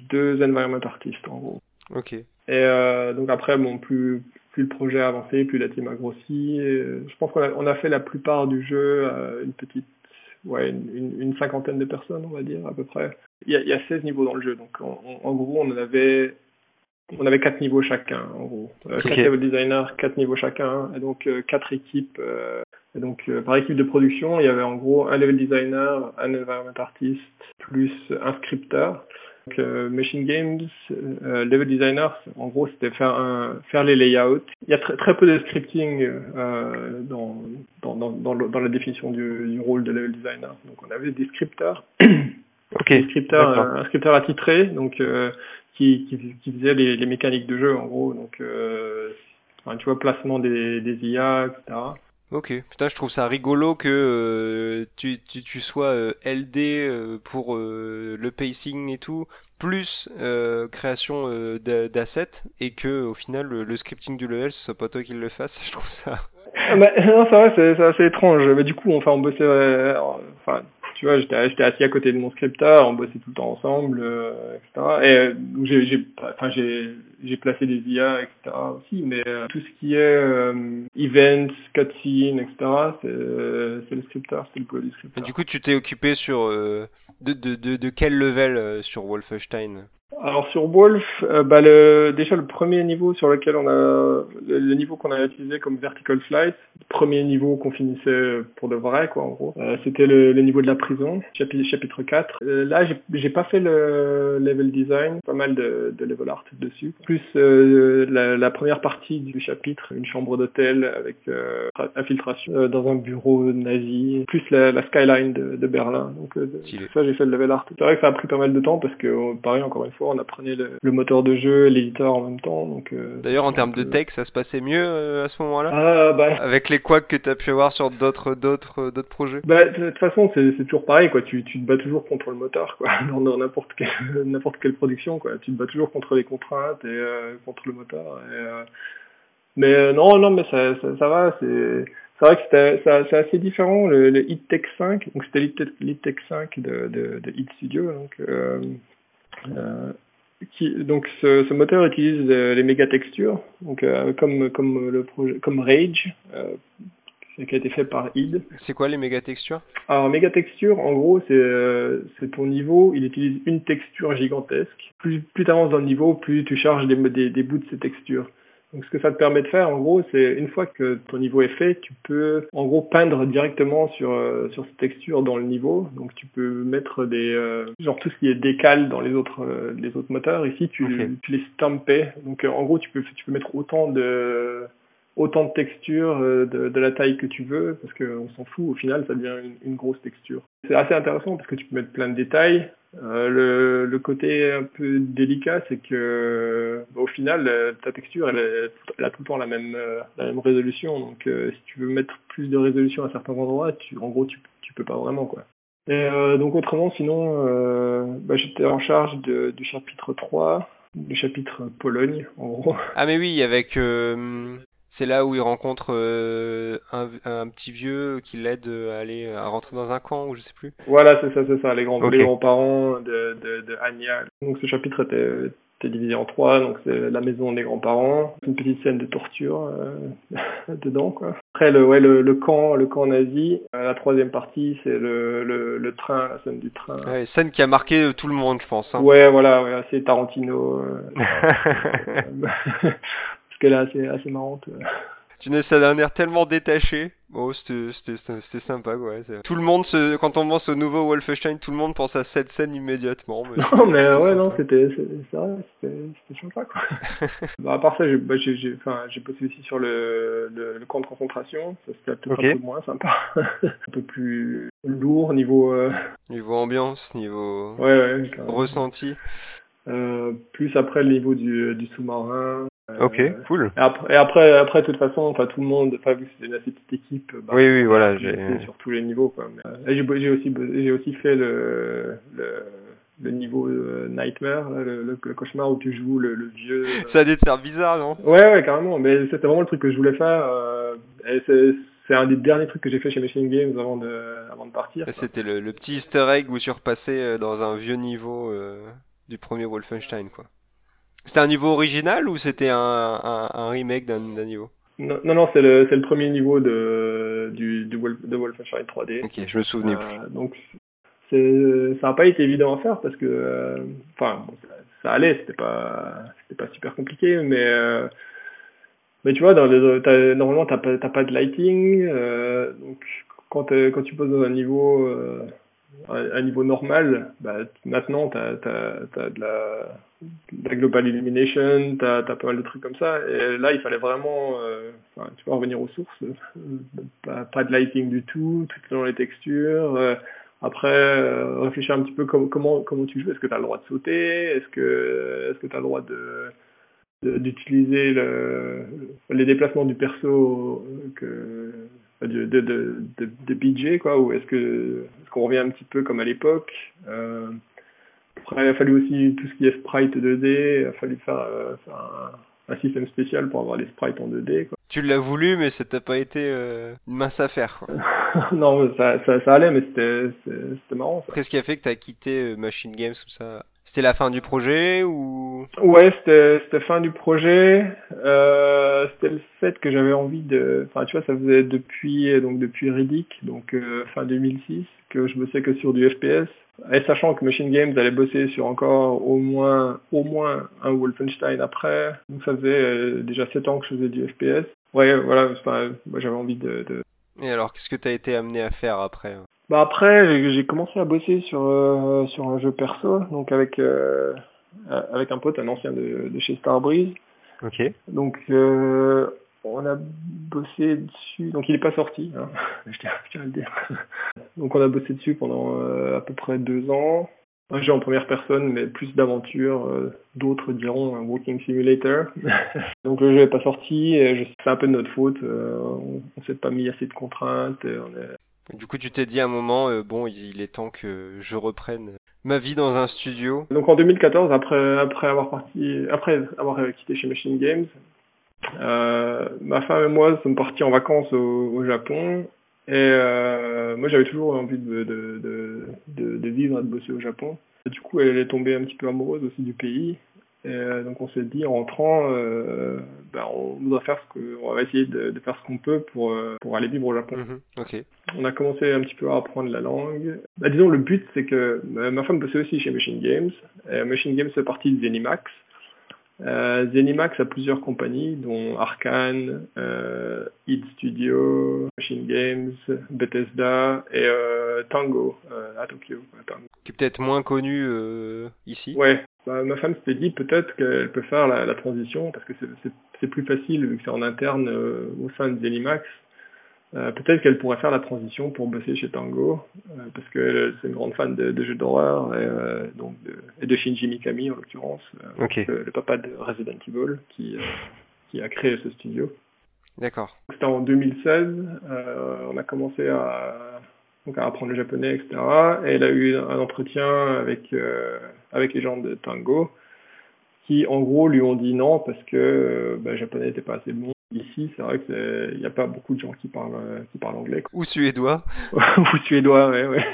deux environment artistes en gros. Ok. Et euh, donc après, bon, plus plus le projet a avancé, plus la team a grossi. je pense qu'on a, on a fait la plupart du jeu une petite, ouais, une, une, cinquantaine de personnes, on va dire à peu près. Il y a, il y a 16 niveaux dans le jeu, donc en, en gros, on en avait on avait quatre niveaux chacun, en gros. Euh, quatre level designers, quatre niveaux chacun, et donc euh, quatre équipes. Euh, et donc par équipe de production, il y avait en gros un level designer, un environment artist, plus un scripteur. Donc Machine Games, level designer, en gros, c'était faire un, faire les layouts. Il y a très, très peu de scripting dans, dans, dans, dans, la définition du, du, rôle de level designer. Donc on avait des scripteurs. <coughs> Ok. Des scripteurs, un scripteur attitré, donc qui, qui, qui faisait les, les, mécaniques de jeu en gros. Donc, euh, tu vois, placement des, des IA, etc. Ok, putain, je trouve ça rigolo que euh, tu, tu, tu, sois euh, LD euh, pour le pacing et tout, plus création d'assets, et que au final le, scripting du level ce soit pas toi qui le fasse. <laughs> Je trouve ça. Ah, bah, non, c'est vrai, c'est assez étrange. Mais du coup, enfin, on bossait, enfin, tu vois, j'étais, assis à côté de mon scripteur, on bossait tout le temps ensemble, euh, etc. Et euh, j'ai, enfin, j'ai, j'ai placé des IA, etc. aussi, mais euh, tout ce qui est euh, events, cutscenes, etc. C'est, le scripteur, c'est le boulot du scripteur. du coup, tu t'es occupé sur de, de, de quel level sur Wolfenstein? Alors sur Wolf, euh, bah le, déjà le premier niveau sur lequel on a le, niveau qu'on a utilisé comme vertical slice, le premier niveau qu'on finissait pour de vrai quoi en gros, euh, c'était le, le, niveau de la prison, chapitre, chapitre 4. Euh, là j'ai, j'ai pas fait le level design, pas mal de, de level art dessus. Plus la, la, première partie du chapitre, une chambre d'hôtel avec infiltration dans un bureau nazi, plus la, la skyline de, de, Berlin. Donc ça j'ai fait le level art. C'est vrai que ça a pris pas mal de temps parce que pareil encore une fois on apprenait le, moteur de jeu, l'éditeur en même temps. Donc, euh, D'ailleurs, en termes de tech, ça se passait mieux euh, à ce moment-là? Ah, bah... Avec les quacks que tu as pu avoir sur d'autres d'autres euh, d'autres projets? bah, De toute façon, c'est toujours pareil. quoi. Tu, tu te bats toujours contre le moteur quoi. <laughs> dans n'importe quelle, <laughs> n'importe quelle production. quoi. Tu te bats toujours contre les contraintes et contre le moteur. Et, mais non, non, mais ça, ça, va. C'est c'est vrai que c'est assez différent. Le, le Hit Tech 5, donc c'était l'Hit Tech 5 de, de, de Hit Studio. Donc, euh, euh, qui, donc ce, ce, moteur utilise euh, les méga textures, donc euh, comme comme le projet comme Rage, qui a été fait par id. C'est quoi les méga textures? Alors méga texture, en gros, c'est c'est ton niveau, il utilise une texture gigantesque. Plus plus tu avances dans le niveau, plus tu charges des, des, des bouts de ces textures. Donc ce que ça te permet de faire, en gros, c'est une fois que ton niveau est fait, tu peux en gros peindre directement sur euh, sur cette texture dans le niveau. Donc tu peux mettre des euh, genre tout ce qui est décal dans les autres euh, les autres moteurs. Ici, tu, tu les stampais. Donc en gros, tu peux tu peux mettre autant de autant de textures de, de, la taille que tu veux parce qu'on s'en fout. Au final, ça devient une, grosse texture. C'est assez intéressant parce que tu peux mettre plein de détails. Euh, le, côté un peu délicat, c'est que au final, euh, ta texture, elle, a tout le temps la même, euh, résolution. Donc, si tu veux mettre plus de résolution à certains endroits, en gros, tu, tu peux pas vraiment, quoi. Et donc, autrement, sinon, bah, j'étais en charge de, du chapitre 3, du chapitre Pologne, en gros. Ah, mais oui, avec c'est là où il rencontre euh, un, un, petit vieux qui l'aide à aller à rentrer dans un camp ou je sais plus. Voilà, c'est ça, c'est ça, les grands, les grands-parents de, de, de Anya. Donc ce chapitre était, était divisé en trois, donc c'est la maison des grands-parents, une petite scène de torture euh, <laughs> dedans quoi. Après le ouais le, le, camp le camp nazi, euh, la troisième partie c'est le, le, le train, la scène du train. Ouais, scène qui a marqué tout le monde je pense. Hein. Ouais voilà, ouais, c'est Tarantino. Euh. <laughs> qu'elle est assez, assez marrante. Tu ça d'un air tellement détaché. Oh, c'était sympa, quoi. Tout le monde, se, quand on pense au nouveau Wolfenstein, tout le monde pense à cette scène immédiatement. Mais <laughs> non, mais ouais, non, c'était c'était sympa, quoi. <laughs> bah, à part ça, j'ai bah, bossé aussi sur le, le, camp de concentration. Ça, c'était peut-être un peu moins sympa. <laughs> un peu plus lourd niveau... Euh, niveau ambiance, niveau ouais, ouais, ressenti. Euh, plus après le niveau du, du sous-marin, Ok, euh, cool. Et après, et après, après, de toute façon, enfin, tout le monde, enfin, vu que c'était une assez petite équipe, bah, oui, oui, voilà, j'ai sur tous les niveaux, quoi. j'ai, j'ai aussi, j'ai aussi fait le, le, le niveau euh, Nightmare, le, le, cauchemar où tu joues le, le vieux. Ça a dû te faire bizarre, non? Ouais, ouais, carrément. Mais c'était vraiment le truc que je voulais faire. Euh, et c'est, c'est un des derniers trucs que j'ai fait chez Machine Games avant de, avant de partir. C'était le, le, petit Easter egg où tu repassais dans un vieux niveau du premier Wolfenstein, quoi. C'était un niveau original ou c'était un, un, un, remake d'un niveau non, non, c'est le, le premier niveau de, du, du Wolf, de Wolfenstein 3D. Ok, je me souvenais plus. Euh, donc, ça n'a pas été évident à faire parce que, euh, enfin, ça, allait, c'était pas, c'était pas super compliqué, mais, euh, mais tu vois, dans les, normalement, t'as pas, pas de lighting, donc quand, quand tu poses dans un niveau, un niveau normal, bah, maintenant, t'as, as, de la, global illumination, t'as as pas mal de trucs comme ça. Et là, il fallait vraiment, euh, tu vois, revenir aux sources. Pas, pas, de lighting du tout, tout dans les textures. Euh, après, euh, réfléchir un petit peu comment comment tu joues. Est-ce que tu as le droit de sauter? Est-ce que tu as le droit d'utiliser le, les déplacements du perso que de de de, BJ quoi ou est-ce que est-ce qu'on revient un petit peu comme à l'époque euh, après, il a fallu aussi tout ce qui est sprite 2D, il a fallu faire, euh, un, système spécial pour avoir les sprites en 2D. Quoi. Tu l'as voulu, mais ça t'a pas été euh, une mince affaire. Quoi. <laughs> non, ça, ça, ça, allait, mais c'était marrant. Qu'est-ce qui a fait que tu as quitté Machine Games ou ça? C'était la fin du projet ou? Ouais, c'était fin du projet. Euh, c'était le fait que j'avais envie de. Enfin, tu vois, ça faisait depuis donc depuis Riddick, donc fin 2006, que je bossais que sur du FPS. Et sachant que Machine Games allait bosser sur encore au moins, au moins un Wolfenstein après, donc ça faisait euh, déjà 7 ans que je faisais du FPS. Ouais, voilà, moi j'avais envie de, de... Et alors, qu'est-ce que tu as été amené à faire après hein? Bah après, j'ai commencé à bosser sur euh, sur un jeu perso, donc avec euh, avec un pote, un ancien de, de chez Starbreeze. Ok. Donc euh, on a bossé dessus, donc il n'est pas sorti, hein. <laughs> je, tiens, à le dire. donc on a bossé dessus pendant euh, à peu près deux ans. Un jeu en première personne, mais plus d'aventure. Euh, d'autres diront un walking simulator. <laughs> donc le jeu n'est pas sorti. C'est un peu de notre faute. Euh, on, ne s'est pas mis assez de contraintes. On Du coup, tu t'es dit à un moment, bon, il est temps que je reprenne ma vie dans un studio. Donc en 2014, après après avoir parti, après avoir quitté chez Machine Games, euh, ma femme et moi sommes partis en vacances au, au Japon et euh, moi j'avais toujours envie de, de, de, de, de vivre et de bosser au Japon. Et du coup elle est tombée un petit peu amoureuse aussi du pays. Et euh, donc on s'est dit en rentrant, euh, ben on voudra faire ce que, on va essayer de, de faire ce qu'on peut pour euh, pour aller vivre au Japon. Mm On a commencé un petit peu à apprendre la langue. Bah, disons le but c'est que ma femme bossait aussi chez Machine Games. Et Machine Games fait partie de Zenimax. Euh, Zenimax a plusieurs compagnies, dont Arkane, euh, id Studio, Machine Games, Bethesda et euh, Tango euh, à Tokyo. Qui est peut-être moins connu ici. Ouais, bah, ma femme s'était dit peut-être qu'elle peut faire la, la transition parce que c'est plus facile vu que c'est en interne au sein de Zenimax euh, peut-être qu'elle pourrait faire la transition pour bosser chez Tango, euh, parce que c'est une grande fan de, de jeux d'horreur et, euh, donc de, et de Shinji Mikami en l'occurrence, okay. le, le, papa de Resident Evil qui, qui a créé ce studio. D'accord. C'était en 2016, on a commencé à, donc à apprendre le japonais, etc. Et elle a eu un entretien avec avec les gens de Tango qui en gros lui ont dit non parce que bah, le japonais n'était pas assez bon Ici, c'est vrai qu'il n'y a pas beaucoup de gens qui parlent, qui parlent anglais. Ou suédois. <laughs> Ou suédois, ouais, ouais.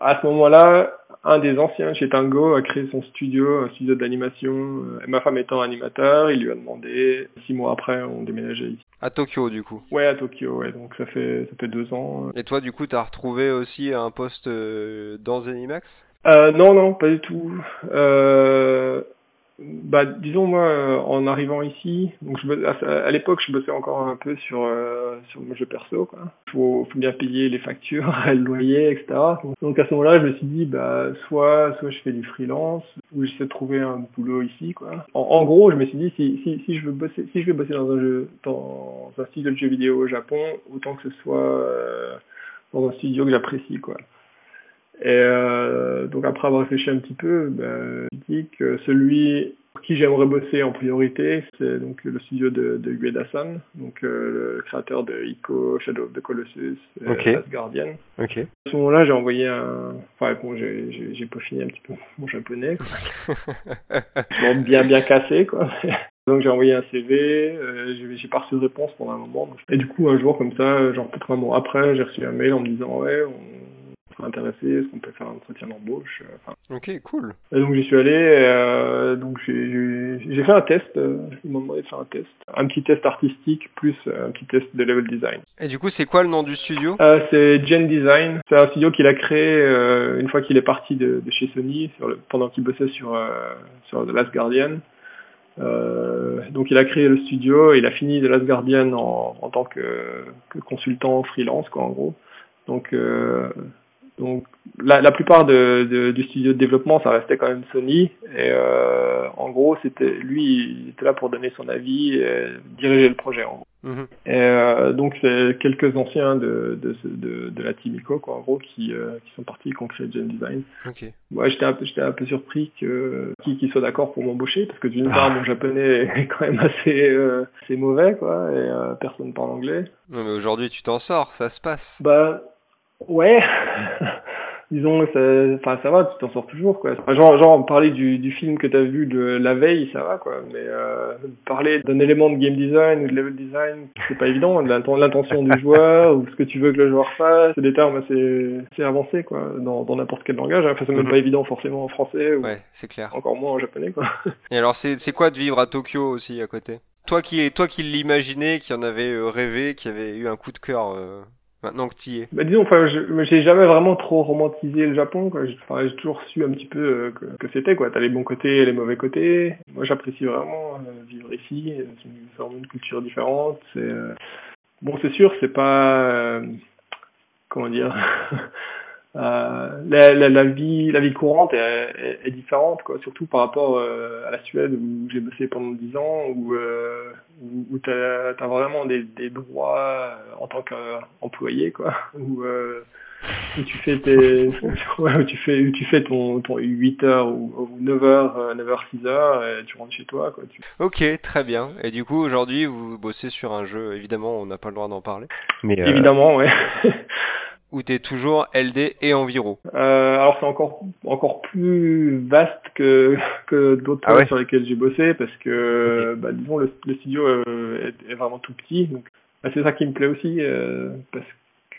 À ce moment-là, un des anciens chez Tango a créé son studio, un studio d'animation. Ma femme étant animateur, il lui a demandé. Six mois après, on déménageait ici. À Tokyo, du coup. Ouais, à Tokyo, ouais. Donc ça fait ça fait deux ans. Et toi, du coup, t'as retrouvé aussi un poste euh, dans Zenimax? Euh, Non, non, pas du tout. Euh, bah, disons moi, euh, en arrivant ici, donc je, à, à l'époque, je bossais encore un peu sur euh, sur mon jeu perso. Quoi. Faut, faut bien payer les factures, <laughs> le loyer, etc. Donc à ce moment-là, je me suis dit, bah, soit soit je fais du freelance, ou j'essaie de trouver un boulot ici. Quoi. En, en, gros, je me suis dit, si, si si je veux bosser, si je vais bosser dans un jeu, dans un studio de jeux vidéo au Japon, autant que ce soit euh, dans un studio que j'apprécie, quoi. Et euh, donc après avoir réfléchi un petit peu, ben, je dis que celui pour qui j'aimerais bosser en priorité, c'est donc le studio de, de Ueda-san, donc euh, le créateur de Ico, Shadow of the Colossus, et okay. Last Guardian. À ce moment-là, j'ai envoyé un, enfin bon, j'ai peaufiné un petit peu mon japonais, <laughs> bon, bien bien cassé quoi. Donc j'ai envoyé un CV, euh, j'ai pas reçu de réponse pendant un moment. Et du coup un jour comme ça, genre peut-être un mois après, j'ai reçu un mail en me disant ouais, on intéressé, est-ce qu'on peut faire un entretien d'embauche enfin, Ok, cool. Et donc j'y suis allé, euh, donc j'ai fait un test, euh, ils m'ont demandé de faire un test, un petit test artistique plus un petit test de level design. Et du coup c'est quoi le nom du studio? Euh, C'est Gen Design, c'est un studio qu'il a créé euh, une fois qu'il est parti de, de, chez Sony, sur le, pendant qu'il bossait sur, euh, sur The Last Guardian. Euh, donc il a créé le studio, il a fini The Last Guardian en, en tant que, que, consultant freelance quoi en gros. Donc euh, donc la, la plupart de, de, du studio de développement ça restait quand même Sony et euh, en gros c'était lui il était là pour donner son avis et diriger le projet en gros. Mhm. Et euh, donc c'est quelques anciens de, de, de, de la team ICO quoi en gros qui, euh, qui sont partis qui ont créé Gen Design. Ok. Ouais, j'étais un peu j'étais un peu surpris que qui qui soit d'accord pour m'embaucher parce que d'une part mon japonais <laughs> est quand même assez euh, assez mauvais quoi et euh, personne parle anglais. Non mais aujourd'hui tu t'en sors, ça se passe. Bah ouais. <laughs> Disons, ça, enfin ça va, tu t'en sors toujours quoi. Genre, genre parler du, du film que t'as vu de la veille, ça va quoi. Mais euh, parler d'un élément de game design ou de level design, c'est pas évident. L'intention du joueur ou ce que tu veux que le joueur fasse, c'est des termes assez, assez avancés quoi, dans dans n'importe quel langage. Enfin, c'est même Mhm. pas évident forcément en français ou Ouais, c'est clair. encore moins en japonais quoi. <laughs> Et alors c'est c'est quoi de vivre à Tokyo aussi à côté? Toi qui toi qui l'imaginais, qui en avait euh, rêvé, qui avait eu un coup de cœur euh, maintenant que t'y es. Bah disons, enfin, j'ai jamais vraiment trop romantisé le Japon. Enfin, j'ai toujours su un petit peu euh, que, c'était quoi. T'as les bons côtés et les mauvais côtés. Moi, j'apprécie vraiment euh, vivre ici. C'est une, culture différente. Euh, bon, c'est sûr, c'est pas comment dire? <laughs> Euh, la, la, la vie la vie courante est, est, est différente quoi. Surtout par rapport euh, à la Suède où j'ai bossé pendant 10 ans où euh, où, où t'as as vraiment des, des droits euh, en tant qu'employé quoi. <laughs> Où, euh, où tu fais tes <laughs> ouais, où tu fais où tu fais ton ton 8 heures ou, ou 9 heures euh, 9 heures 6 heures et tu rentres chez toi quoi. Tu... Ok, très bien. Et du coup aujourd'hui vous bossez sur un jeu, évidemment on n'a pas le droit d'en parler, Mais euh, évidemment ouais <laughs> où t'es toujours LD et Enviro. Euh, alors c'est encore encore plus vaste que <laughs> que d'autres Ah ouais sur lesquels j'ai bossé parce que bah, disons le, le studio euh, est, est vraiment tout petit donc bah, c'est ça qui me plaît aussi euh, parce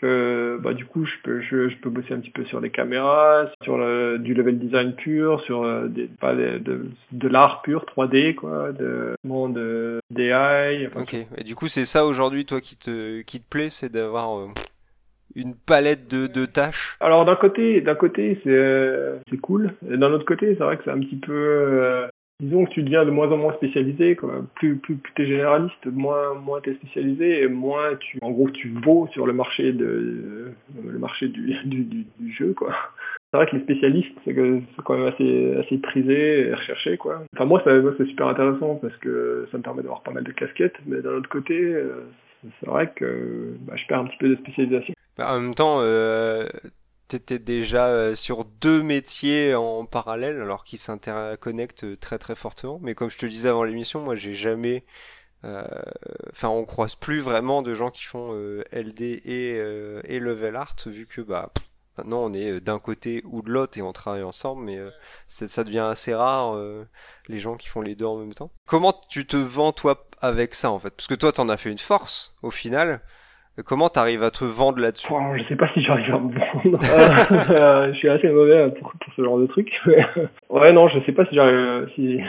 que bah du coup je peux je, je peux bosser un petit peu sur les caméras sur le, du level design pur sur euh, des pas de de l'art pur 3D quoi de de DI enfin, Ok. Et du coup c'est ça aujourd'hui toi qui te qui te plaît, c'est d'avoir euh, une palette de, tâches. Alors d'un côté, d'un côté c'est euh, c'est cool. D'un autre côté, c'est vrai que c'est un petit peu, euh, disons que tu deviens de moins en moins spécialisé. Quoi. Plus plus plus t'es généraliste, moins moins t'es spécialisé et moins tu, en gros, tu vaux sur le marché euh, <laughs> du jeu quoi. C'est vrai que les spécialistes, c'est quand même assez prisé et recherché quoi. Enfin moi c'est super intéressant parce que ça me permet d'avoir pas mal de casquettes, mais d'un autre côté, euh, c'est vrai que bah, je perds un petit peu de spécialisation. Bah, en même temps, euh, t'étais déjà euh, sur deux métiers en parallèle, alors qu'ils s'interconnectent très très fortement. Mais comme je te le disais avant l'émission, moi j'ai jamais, euh, enfin on croise plus vraiment de gens qui font euh, LD et euh, et level art, vu que bah maintenant on est d'un côté ou de l'autre et on travaille ensemble, mais euh, ça devient assez rare euh, les gens qui font les deux en même temps. Comment tu te vends toi avec ça en fait? Parce que toi t'en as fait une force au final. Comment t'arrives à te vendre là-dessus je sais pas si j'arrive à me vendre. <laughs> Euh, je suis assez mauvais pour, ce genre de truc. <laughs> ouais, non, je sais pas si j'arrive si,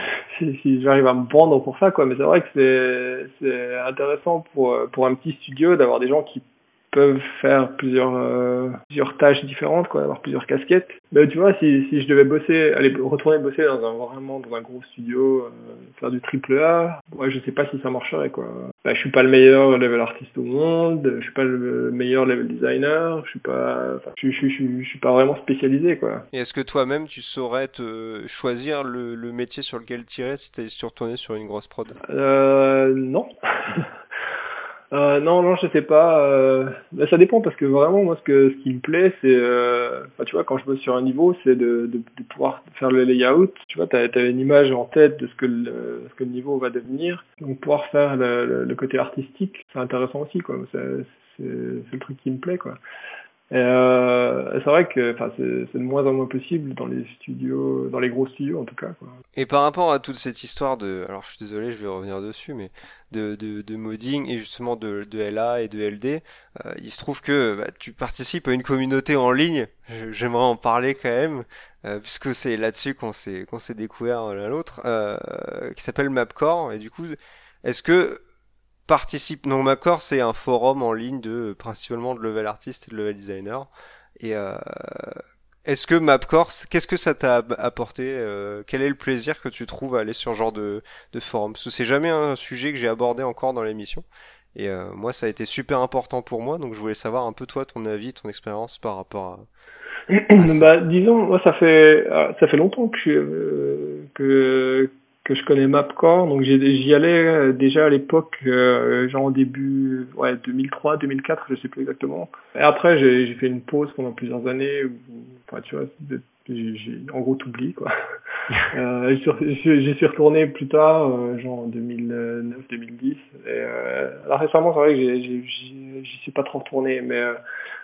si, j'arrive à me vendre pour ça, quoi. Mais c'est vrai que c'est intéressant pour un petit studio d'avoir des gens qui peuvent faire plusieurs euh, plusieurs tâches différentes quoi avoir plusieurs casquettes. Mais tu vois si si je devais bosser aller retourner bosser dans un vraiment dans un gros studio euh, faire du triple A moi je sais pas si ça marcherait quoi. Bah, je suis pas le meilleur level artiste au monde je suis pas le meilleur level designer je suis pas je, je, je, je, suis pas vraiment spécialisé quoi. Et est-ce que toi-même tu saurais te choisir le, le métier sur lequel tirer si t'es retourné sur une grosse prod? Euh, non <laughs> Euh, non, non, je sais pas. Euh, ça dépend parce que vraiment, moi, ce que ce qui me plaît, c'est, euh, tu vois, quand je bosse sur un niveau, c'est de, de, de, pouvoir faire le layout. Tu vois, t'as as une image en tête de ce que le, ce que le niveau va devenir. Donc, pouvoir faire le, le, côté artistique, c'est intéressant aussi, quoi. C'est le truc qui me plaît, quoi. Euh, c'est vrai que c'est de moins en moins possible dans les studios, dans les gros studios en tout cas. Quoi. Et par rapport à toute cette histoire de, alors je suis désolé, je vais revenir dessus, mais de, de, de modding et justement de, de LA et de LD, euh, il se trouve que bah, tu participes à une communauté en ligne. J'aimerais en parler quand même. Euh, puisque c'est là-dessus qu'on s'est qu'on s'est découvert l'un l'autre, euh, qui s'appelle Mapcore. Et du coup, est-ce que participe. Donc Macor, c'est un forum en ligne de principalement de level artist et de level designer. Et euh, est-ce que Mapcore, qu'est-ce que ça t'a apporté euh, Quel est le plaisir que tu trouves à aller sur ce genre de, de forum? Parce que c'est jamais un sujet que j'ai abordé encore dans l'émission. Et euh, moi, ça a été super important pour moi, donc je voulais savoir un peu toi, ton avis, ton expérience par rapport à. <clears throat> bah, disons, moi, ça fait ça fait longtemps que que que je connais Mapcore, donc j'y allais euh, déjà à l'époque, euh, genre au début, ouais, 2003, 2004, je sais plus exactement. Et après, j'ai fait une pause pendant plusieurs années, où, enfin, tu vois, j'ai en gros t'oublies quoi. <laughs> euh, J'y suis retourné plus tard, euh, genre en 2009-2010. Et euh, là récemment, c'est vrai que j'y suis pas trop retourné, mais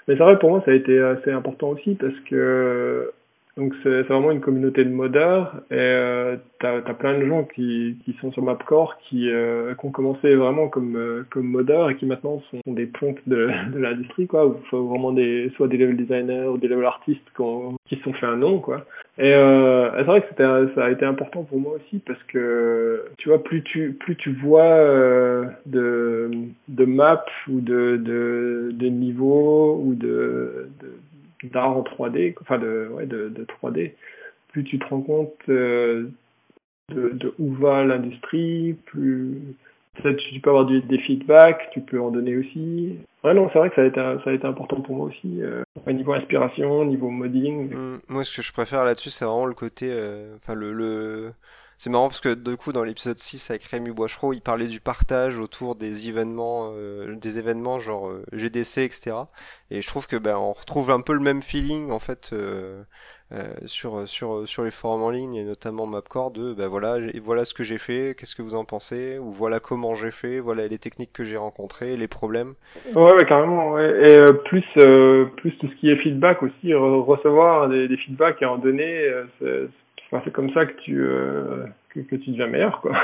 mais c'est vrai pour moi ça a été assez important aussi parce que donc c'est vraiment une communauté de modeurs et euh, t'as as plein de gens qui, qui sont sur Mapcore qui, euh, qui ont commencé vraiment comme euh, comme modeurs et qui maintenant sont des pontes de, <laughs> de l'industrie quoi. Ou faut vraiment des soit des level designers ou des level artistes qui, qui se sont fait un nom quoi. Et euh, c'est vrai que ça a été important pour moi aussi parce que tu vois plus tu plus tu vois euh, de de maps ou de de de niveaux ou de, de d'art en 3D, enfin de, ouais, de, de 3D, plus tu te rends compte euh, de, où va l'industrie, plus tu peux avoir des feedbacks, tu peux en donner aussi. Ouais, non, c'est vrai que ça a été, ça a été important pour moi aussi, euh, au niveau inspiration, niveau modding. Mmh, moi, ce que je préfère là-dessus, c'est vraiment le côté, euh, enfin, le, c'est marrant parce que du coup dans l'épisode 6 avec Rémi Boichereau, il parlait du partage autour des événements, euh, des événements genre euh, GDC, etc. Et je trouve que ben on retrouve un peu le même feeling en fait euh, sur sur sur les forums en ligne et notamment Mapcore de ben voilà voilà ce que j'ai fait, qu'est-ce que vous en pensez ou voilà comment j'ai fait, voilà les techniques que j'ai rencontrées, les problèmes. Ouais, ouais carrément. Ouais. Et plus plus tout ce qui est feedback aussi, recevoir des, des feedbacks et en donner, comme ça que tu, euh, que, que, tu deviens meilleur, quoi. <laughs>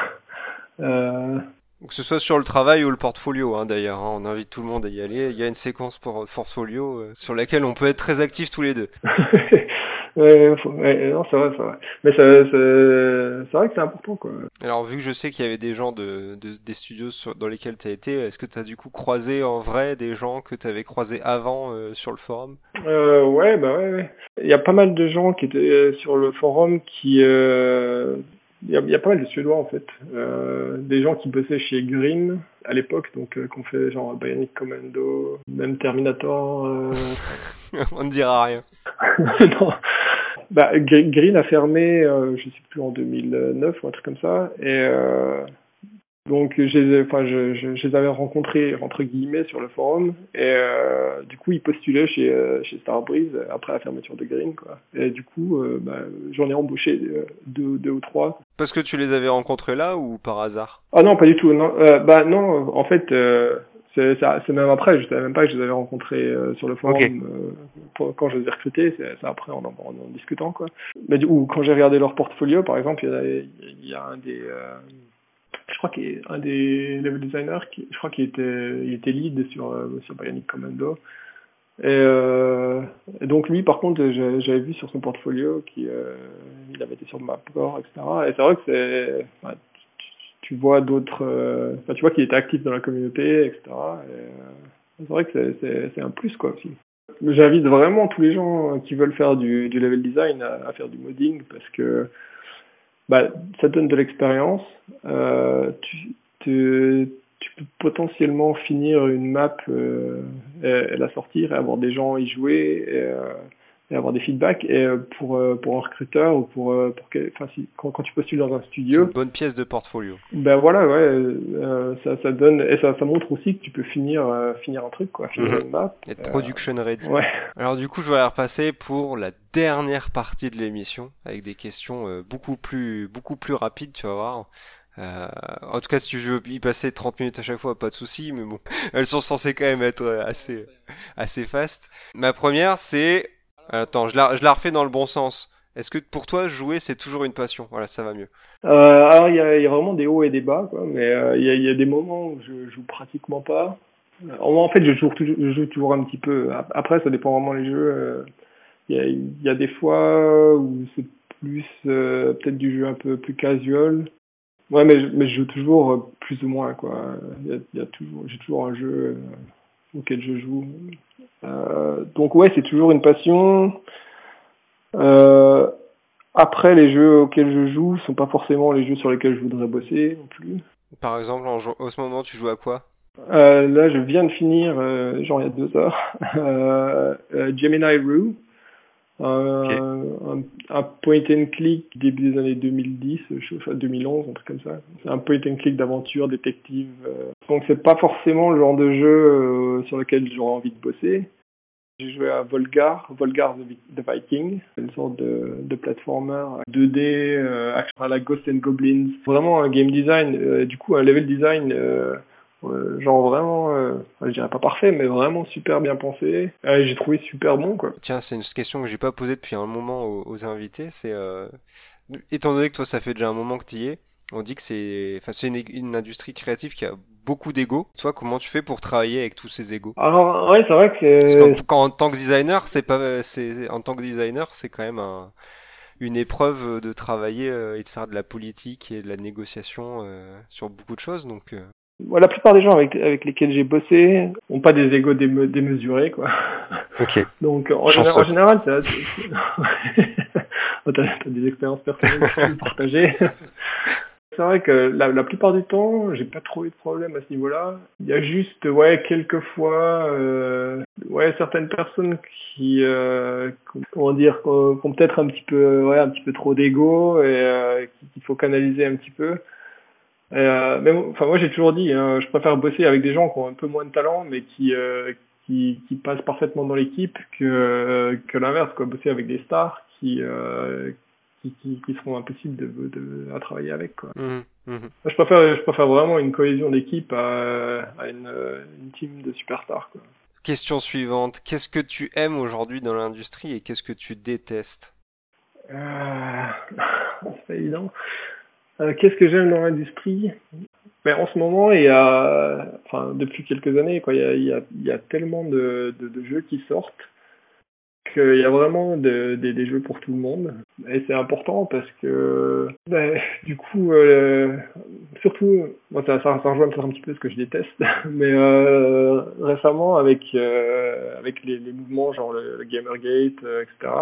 Euh... Que ce soit sur le travail ou le portfolio, hein, d'ailleurs, hein, on invite tout le monde à y aller. Il y a une séquence pour portfolio euh, sur laquelle on peut être très actif tous les deux. <laughs> ouais, ouais, non, c'est vrai, c'est vrai. Mais c'est vrai que c'est important, quoi. Alors, vu que je sais qu'il y avait des gens de, de des studios sur, dans lesquels tu as été, est-ce que tu as du coup croisé en vrai des gens que tu avais croisés avant euh, sur le forum? Euh, Ouais, bah ouais, ouais. Il y a pas mal de gens qui étaient euh, sur le forum qui... Euh... Il y, a, il y, a, pas mal de Suédois en fait, euh, des gens qui bossaient chez Green à l'époque, donc euh, qu'on fait genre Bionic Commando, même Terminator. Euh... <laughs> On ne dira rien. <laughs> non, bah, Green a fermé, euh, je sais plus en 2009 ou un truc comme ça, et euh, donc enfin, je, je, je, les avais rencontrés entre guillemets sur le forum, et euh, du coup ils postulaient chez euh, chez Starbreeze après la fermeture de Green, quoi. Et du coup, euh, bah, j'en ai embauché deux, deux ou trois. Parce que tu les avais rencontrés là ou par hasard? Ah non, pas du tout. Non, bah non, en fait. C'est même après, je savais même pas que je les avais rencontrés euh, sur le forum okay. euh, pour, quand je les ai recrutés, c'est après en, en, en, discutant quoi. Mais coup, quand j'ai regardé leur portfolio, par exemple, il y a, il y a un des, euh, je crois qu'il un des level designers, qui, je crois qu'il était, il était lead sur sur Bionic Commando. Et, et, donc lui, par contre, j'avais vu sur son portfolio qu'il il avait été sur Mapcore, etc. Et c'est vrai que c'est, tu vois d'autres, euh, enfin, tu vois qu'il était actif dans la communauté, etc. Et, euh, c'est vrai que c'est un plus quoi aussi. J'invite vraiment tous les gens qui veulent faire du, du level design à, à, faire du modding parce que bah, ça donne de l'expérience. Euh, tu, tu, tu, peux potentiellement finir une map euh, et, et, la sortir et avoir des gens y jouer. Et, euh, et avoir des feedbacks et euh, pour euh, pour un recruteur ou pour euh, pour enfin si quand, quand tu postules dans un studio. Une bonne pièce de portfolio. Ben voilà ouais euh, ça ça donne et ça ça montre aussi que tu peux finir euh, finir un truc quoi finir Mhm. une map être production ready. ouais. Alors du coup je vais repasser pour la dernière partie de l'émission avec des questions euh, beaucoup plus beaucoup plus rapides tu vas voir. Euh, en tout cas, si tu veux y passer 30 minutes à chaque fois, pas de souci, mais bon, <laughs> elles sont censées quand même être assez, assez fast. Ma première, c'est, attends, je la, refais dans le bon sens. Est-ce que pour toi, jouer, c'est toujours une passion? Voilà, ça va mieux. Euh, alors, il y a, vraiment des hauts et des bas, quoi, mais euh, il y, a, des moments où je joue pratiquement pas. En fait, je joue, toujours, un petit peu. Après, ça dépend vraiment des jeux. Il y a, des fois où c'est plus euh, peut-être du jeu un peu plus casual. Ouais, mais, je joue toujours euh, plus ou moins, quoi. Y a, j'ai toujours un jeu euh, auquel je joue. Euh, donc ouais, c'est toujours une passion. Euh, après, les jeux auxquels je joue sont pas forcément les jeux sur lesquels je voudrais bosser non plus. Par exemple, en, en ce moment, tu joues à quoi? Euh, Là, je viens de finir, euh, genre il y a deux heures, <laughs> euh, Gemini Rue. Euh, un, point and click début des années 2010, enfin 2011, un truc comme ça. C'est un point and click d'aventure détective. Euh. Donc c'est pas forcément le genre de jeu euh, sur lequel j'aurais envie de bosser. J'ai joué à Volgar, Volgar the, Viking, une sorte de, de platformer 2D, euh, à la Ghost and Goblins. Vraiment un game design, euh, du coup un level design euh, genre vraiment, euh, je dirais pas parfait, mais vraiment super bien pensé. Euh, j'ai trouvé super bon quoi. Tiens, c'est une question que j'ai pas posée depuis un moment aux, aux invités. C'est euh, étant donné que toi ça fait déjà un moment que tu y es, on dit que c'est, enfin c'est une, une, industrie créative qui a beaucoup d'ego. Toi, comment tu fais pour travailler avec tous ces égos? Alors ouais, c'est vrai que Parce qu'en, quand, en tant que designer, c'est pas, c'est en tant que designer, c'est quand même un une épreuve de travailler euh, et de faire de la politique et de la négociation euh, sur beaucoup de choses. Donc, euh... la plupart des gens avec, avec lesquels j'ai bossé ont pas des égos déme démesurés, quoi. Ok. Donc, en, général, en général, <laughs> t'as as des expériences personnelles partagées. C'est vrai que la, la, plupart du temps, j'ai pas trop eu de problème à ce niveau-là. Il y a juste, ouais, quelques fois, euh, ouais, certaines personnes qui, euh, comment dire, qui ont peut-être un petit peu, ouais, un petit peu trop d'ego et euh, qu'il faut canaliser un petit peu. Euh, mais enfin, moi, j'ai toujours dit, hein, je préfère bosser avec des gens qui ont un peu moins de talent, mais qui, euh, qui, qui passent parfaitement dans l'équipe, que, que l'inverse, quoi, bosser avec des stars qui, euh, qui, qui, qui, seront impossibles de, de, à travailler avec. Quoi. Mmh, mmh. Je, préfère, je préfère vraiment une cohésion d'équipe à, à une, une, team de superstars. Quoi. Question suivante. Qu'est-ce que tu aimes aujourd'hui dans l'industrie et qu'est-ce que tu détestes? Euh... <laughs> C'est pas évident. Euh, qu'est-ce que j'aime dans l'industrie? Ben, En ce moment, depuis quelques années, il, y a, tellement de, jeux qui sortent qu'il y a vraiment de, de, des jeux pour tout le monde. Et c'est important parce que, ben, <laughs> du coup, euh, surtout, moi, ça, rejoint un petit peu ce que je déteste, <laughs> mais euh, récemment, avec, les, mouvements genre le, Gamergate, etc.,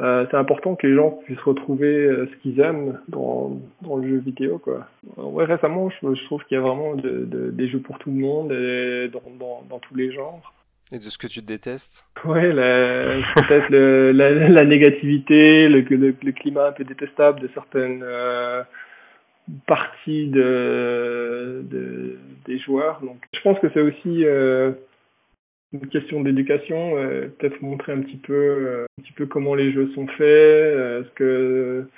euh, c'est important que les gens puissent retrouver euh, ce qu'ils aiment dans, dans le jeu vidéo quoi. Ouais, récemment je, je trouve qu'il y a vraiment de, de, des jeux pour tout le monde et dans, dans, dans tous les genres. Et de ce que tu détestes Ouais, peut-être la, la, négativité, le, le, le, climat un peu détestable de certaines euh, parties de, de, des joueurs. Donc, je pense que c'est aussi euh, une question d'éducation, euh, peut-être montrer un petit peu, euh, un petit peu comment les jeux sont faits, euh, ce que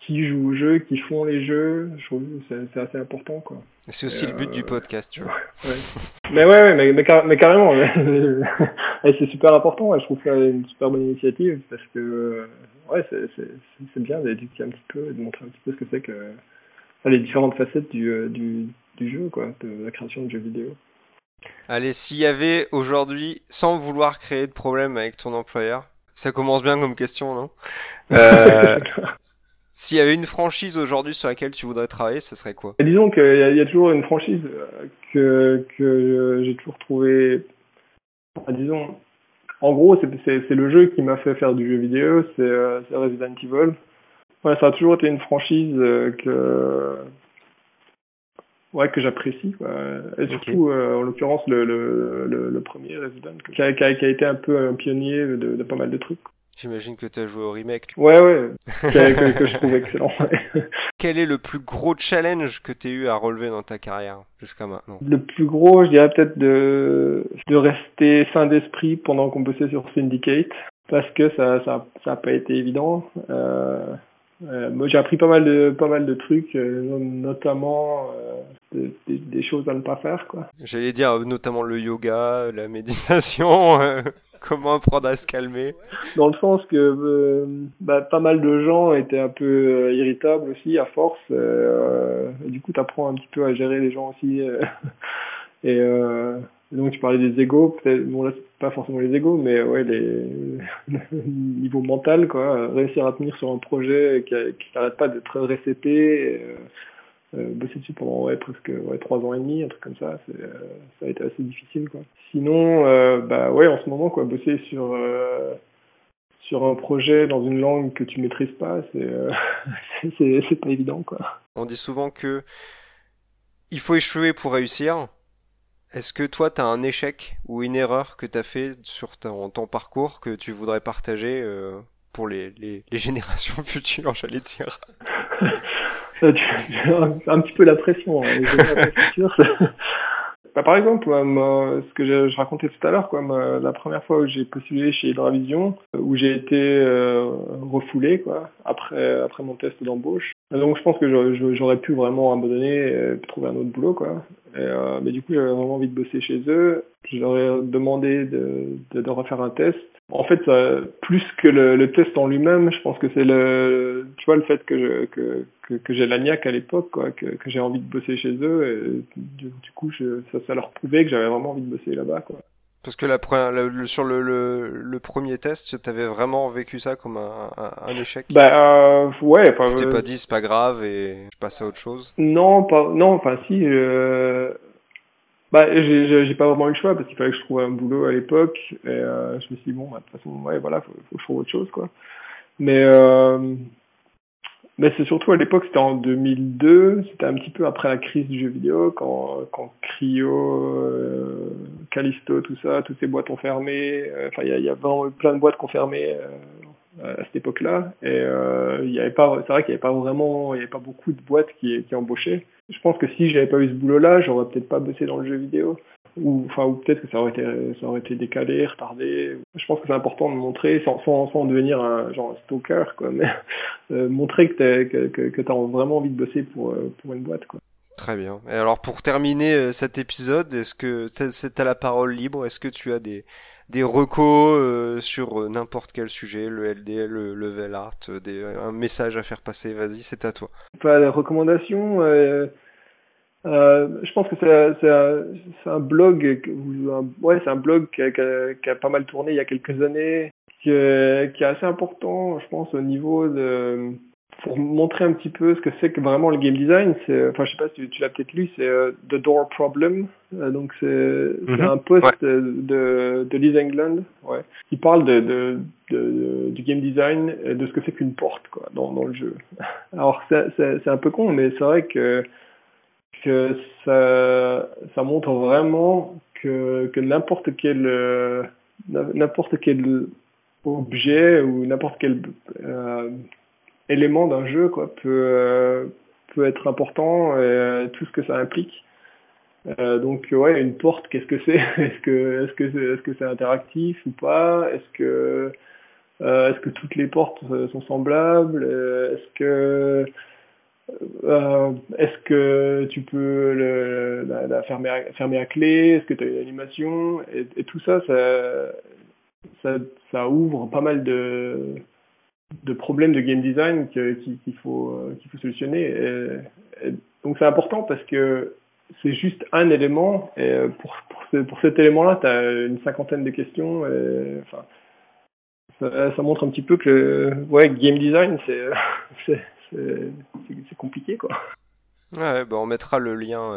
qui joue au jeu, qui font les jeux, je trouve que c'est assez important quoi. C'est aussi le but euh, du podcast, tu vois. Ouais. mais ouais, ouais mais, mais, car mais carrément, <laughs> c'est super important. Ouais, je trouve ça une super bonne initiative parce que ouais, c'est bien d'éduquer un petit peu, et de montrer un petit peu ce que c'est que les différentes facettes du, du, du jeu, quoi, de la création de jeux vidéo. Allez, s'il y avait aujourd'hui, sans vouloir créer de problème avec ton employeur, ça commence bien comme question, non? Euh, <laughs> S'il y avait une franchise aujourd'hui sur laquelle tu voudrais travailler, ce serait quoi? Disons qu'il y, y, a toujours une franchise que, que j'ai toujours trouvé, disons, en gros, c'est le jeu qui m'a fait faire du jeu vidéo, c'est Resident Evil. Ouais, ça a toujours été une franchise que ouais que j'apprécie quoi et surtout euh, en l'occurrence le, le, le, le, premier Resident qui a, qui, a, qui a, été un peu un pionnier de, de pas mal de trucs J'imagine que tu as joué au remake. Ouais, ouais, <laughs> que, que, je trouve excellent. Quel est le plus gros challenge que tu as eu à relever dans ta carrière jusqu'à maintenant? Le plus gros, je dirais peut-être de, de rester sain d'esprit pendant qu'on bossait sur Syndicate, parce que ça ça, ça a pas été évident. Euh, euh, moi, j'ai appris pas mal de pas mal de trucs, euh, notamment euh, des, des, choses à ne pas faire, quoi. J'allais dire notamment le yoga, la méditation. <laughs> comment apprendre à se calmer Dans le sens que bah, pas mal de gens étaient un peu irritables aussi à force. et du coup, tu apprends un petit peu à gérer les gens aussi. <laughs> et donc, tu parlais des égaux, peut-être. Bon, là, pas forcément les égaux, mais ouais, les <laughs> niveau mental, quoi. Réussir à tenir sur un projet qui, qui n'arrête pas d'être récépé, euh, euh, bosser dessus pendant ouais, presque ouais, trois ans et demi, un truc comme ça, c'est, euh, ça a été assez difficile, quoi. Sinon, euh, bah ouais, en ce moment, quoi, bosser sur euh, sur un projet dans une langue que tu maîtrises pas, c'est <laughs> c'est, c'est pas évident, quoi. On dit souvent que il faut échouer pour réussir. Est-ce que toi, tu as un échec ou une erreur que tu as fait sur ton, ton, parcours que tu voudrais partager euh, pour les, les, les, <laughs> générations futures, j'allais dire? <laughs> Un petit peu la pression, hein. <laughs> Bah, par exemple, moi, ce que je, je, racontais tout à l'heure, quoi, moi, la première fois où j'ai postulé chez Hydravision, où j'ai été euh, refoulé, quoi, après après mon test d'embauche. Donc je pense que j'aurais pu vraiment abandonner et trouver un autre boulot, quoi. Et, euh, mais du coup, j'avais vraiment envie de bosser chez eux. Je leur ai demandé de, de, de refaire un test. En fait, ça, plus que le, le test en lui-même, je pense que c'est le, tu vois, le fait que je, que, que, que j'ai l'agnac à l'époque, quoi, que, que j'ai envie de bosser chez eux. Et du, du coup, je, ça, ça leur prouvait que j'avais vraiment envie de bosser là-bas, quoi. Parce que la, le, sur le, le, le, premier test, tu avais vraiment vécu ça comme un, un, un échec? Bah euh, ouais. Pas, tu t'es pas dit c'est pas grave et je passe à autre chose? Non, pas, non, enfin si. Euh, bah j'ai, j'ai pas vraiment eu le choix parce qu'il fallait que je trouve un boulot à l'époque et euh, je me suis dit bon bah de toute façon ouais voilà faut, faut que je trouve autre chose quoi. Mais euh, mais c'est surtout à l'époque, c'était en 2002, c'était un petit peu après la crise du jeu vidéo, quand, quand Cryo, euh, Callisto, tout ça, toutes ces boîtes ont fermé. Euh, enfin, il y a, y a plein de boîtes qui ont fermé euh, à cette époque-là. Et euh, il y avait pas, c'est vrai qu'il n'y avait pas vraiment, il y avait pas beaucoup de boîtes qui, qui embauchaient. Je pense que si j'avais pas eu ce boulot-là, j'aurais peut-être pas bossé dans le jeu vidéo ou enfin ou peut-être que ça aurait été ça aurait été décalé, retardé. Je pense que c'est important de montrer sans sans, sans devenir un stalker quoi, mais euh, montrer que que as vraiment envie de bosser pour pour une boîte quoi. Très bien. Et alors pour terminer euh, cet épisode, est-ce que c'est à la parole libre? Est-ce que tu as des des recos euh, sur n'importe quel sujet, le LDL, le level art, des, un message à faire passer Vas-y, c'est à toi. Pas. Euh euh, je pense que c'est un, blog, ouais, c'est un blog qui a, pas mal tourné il y a quelques années, qui est assez important, je pense, au niveau de pour montrer un petit peu ce que c'est que vraiment le game design. C'est, enfin, je sais pas si tu, l'as peut-être lu, c'est uh, The Door Problem. Uh, donc c'est, mm -hmm. un post ouais. de, de Liz England, ouais, qui parle de, de, de, du game design et de ce que c'est qu'une porte, quoi, dans, dans le jeu. <laughs> Alors c'est, un peu con, mais c'est vrai que que ça, ça montre vraiment que, que n'importe quel euh, n'importe quel objet ou n'importe quel euh, élément d'un jeu quoi peut euh, peut être important et euh, tout ce que ça implique. Euh, donc ouais une porte qu'est-ce que c'est? <laughs> Est-ce que est-ce que est-ce que c'est interactif ou pas? Est-ce que est-ce que toutes les portes sont semblables? Est-ce que est-ce que tu peux la, fermer, à, fermer à clé? Est-ce que tu as une animation? Et, tout ça, ça, ça, ouvre pas mal de, de problèmes de game design qu'il qu faut, qu'il faut solutionner. Donc c'est important parce que c'est juste un élément et pour, pour, ce, pour cet élément-là, tu as une cinquantaine de questions. Enfin, ça, montre un petit peu que ouais, game design, c'est <laughs> compliqué quoi. Ouais, bah on mettra le lien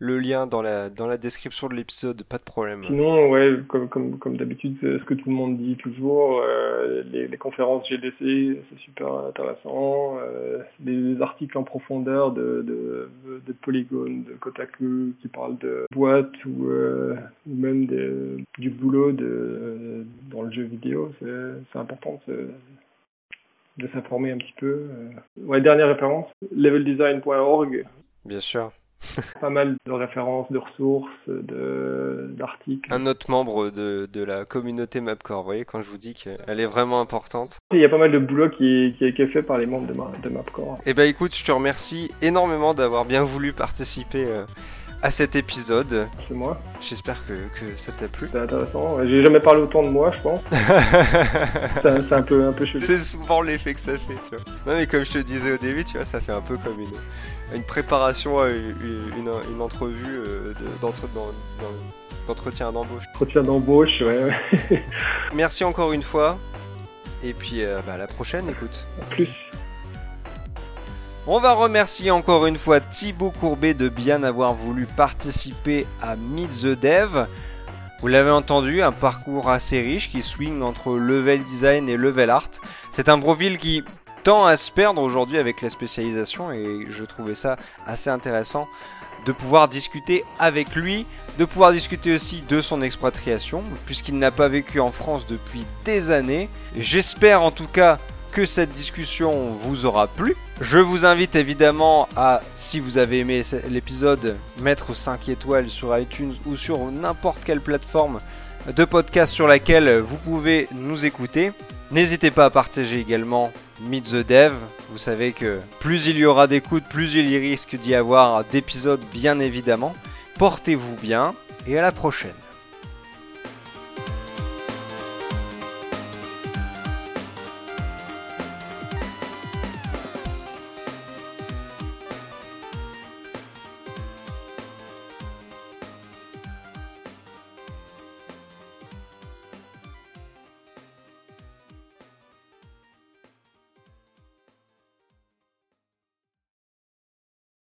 le lien dans la, dans la description de l'épisode, pas de problème. Sinon, ouais, comme, comme, comme d'habitude, ce que tout le monde dit toujours, euh, les, les, conférences GDC, c'est super intéressant, euh, les articles en profondeur de, de, de Polygon, de Kotaku, qui parlent de boîtes ou, euh, ou même de, du boulot de, dans le jeu vidéo, c'est important de, s'informer un petit peu. Euh. Ouais, dernière référence, leveldesign.org. Bien sûr. <laughs> Pas mal de références, de ressources, d'articles. Un autre membre de, de, la communauté Mapcore, vous voyez, quand je vous dis qu'elle est vraiment importante. Il y a pas mal de boulot qui, qui, qui est fait par les membres de, de Mapcore. Eh ben écoute, je te remercie énormément d'avoir bien voulu participer euh, à cet épisode. C'est moi. J'espère que, que ça t'a plu. C'est intéressant. J'ai jamais parlé autant de moi, je pense. <laughs> c'est un peu, un peu chelou. C'est souvent l'effet que ça fait, tu vois. Non, mais comme je te disais au début, tu vois, ça fait un peu comme une, une préparation à une, une, entrevue euh, d'entretien d'embauche. Entretien d'embauche, ouais. <laughs> Merci encore une fois. Et puis euh, bah, à la prochaine, écoute. plus. On va remercier encore une fois Thibaut Courbet de bien avoir voulu participer à Meet the Dev. Vous l'avez entendu, un parcours assez riche qui swing entre level design et level art. C'est un profil qui à se perdre aujourd'hui avec la spécialisation et je trouvais ça assez intéressant de pouvoir discuter avec lui, de pouvoir discuter aussi de son expatriation, puisqu'il n'a pas vécu en France depuis des années. J'espère en tout cas que cette discussion vous aura plu. Je vous invite évidemment à, si vous avez aimé l'épisode, mettre 5 étoiles sur iTunes ou sur n'importe quelle plateforme de podcast sur laquelle vous pouvez nous écouter. N'hésitez pas à partager également Meet the Dev. Vous savez que plus il y aura d'écoute, plus il y risque d'y avoir d'épisodes bien évidemment. Portez-vous bien et à la prochaine.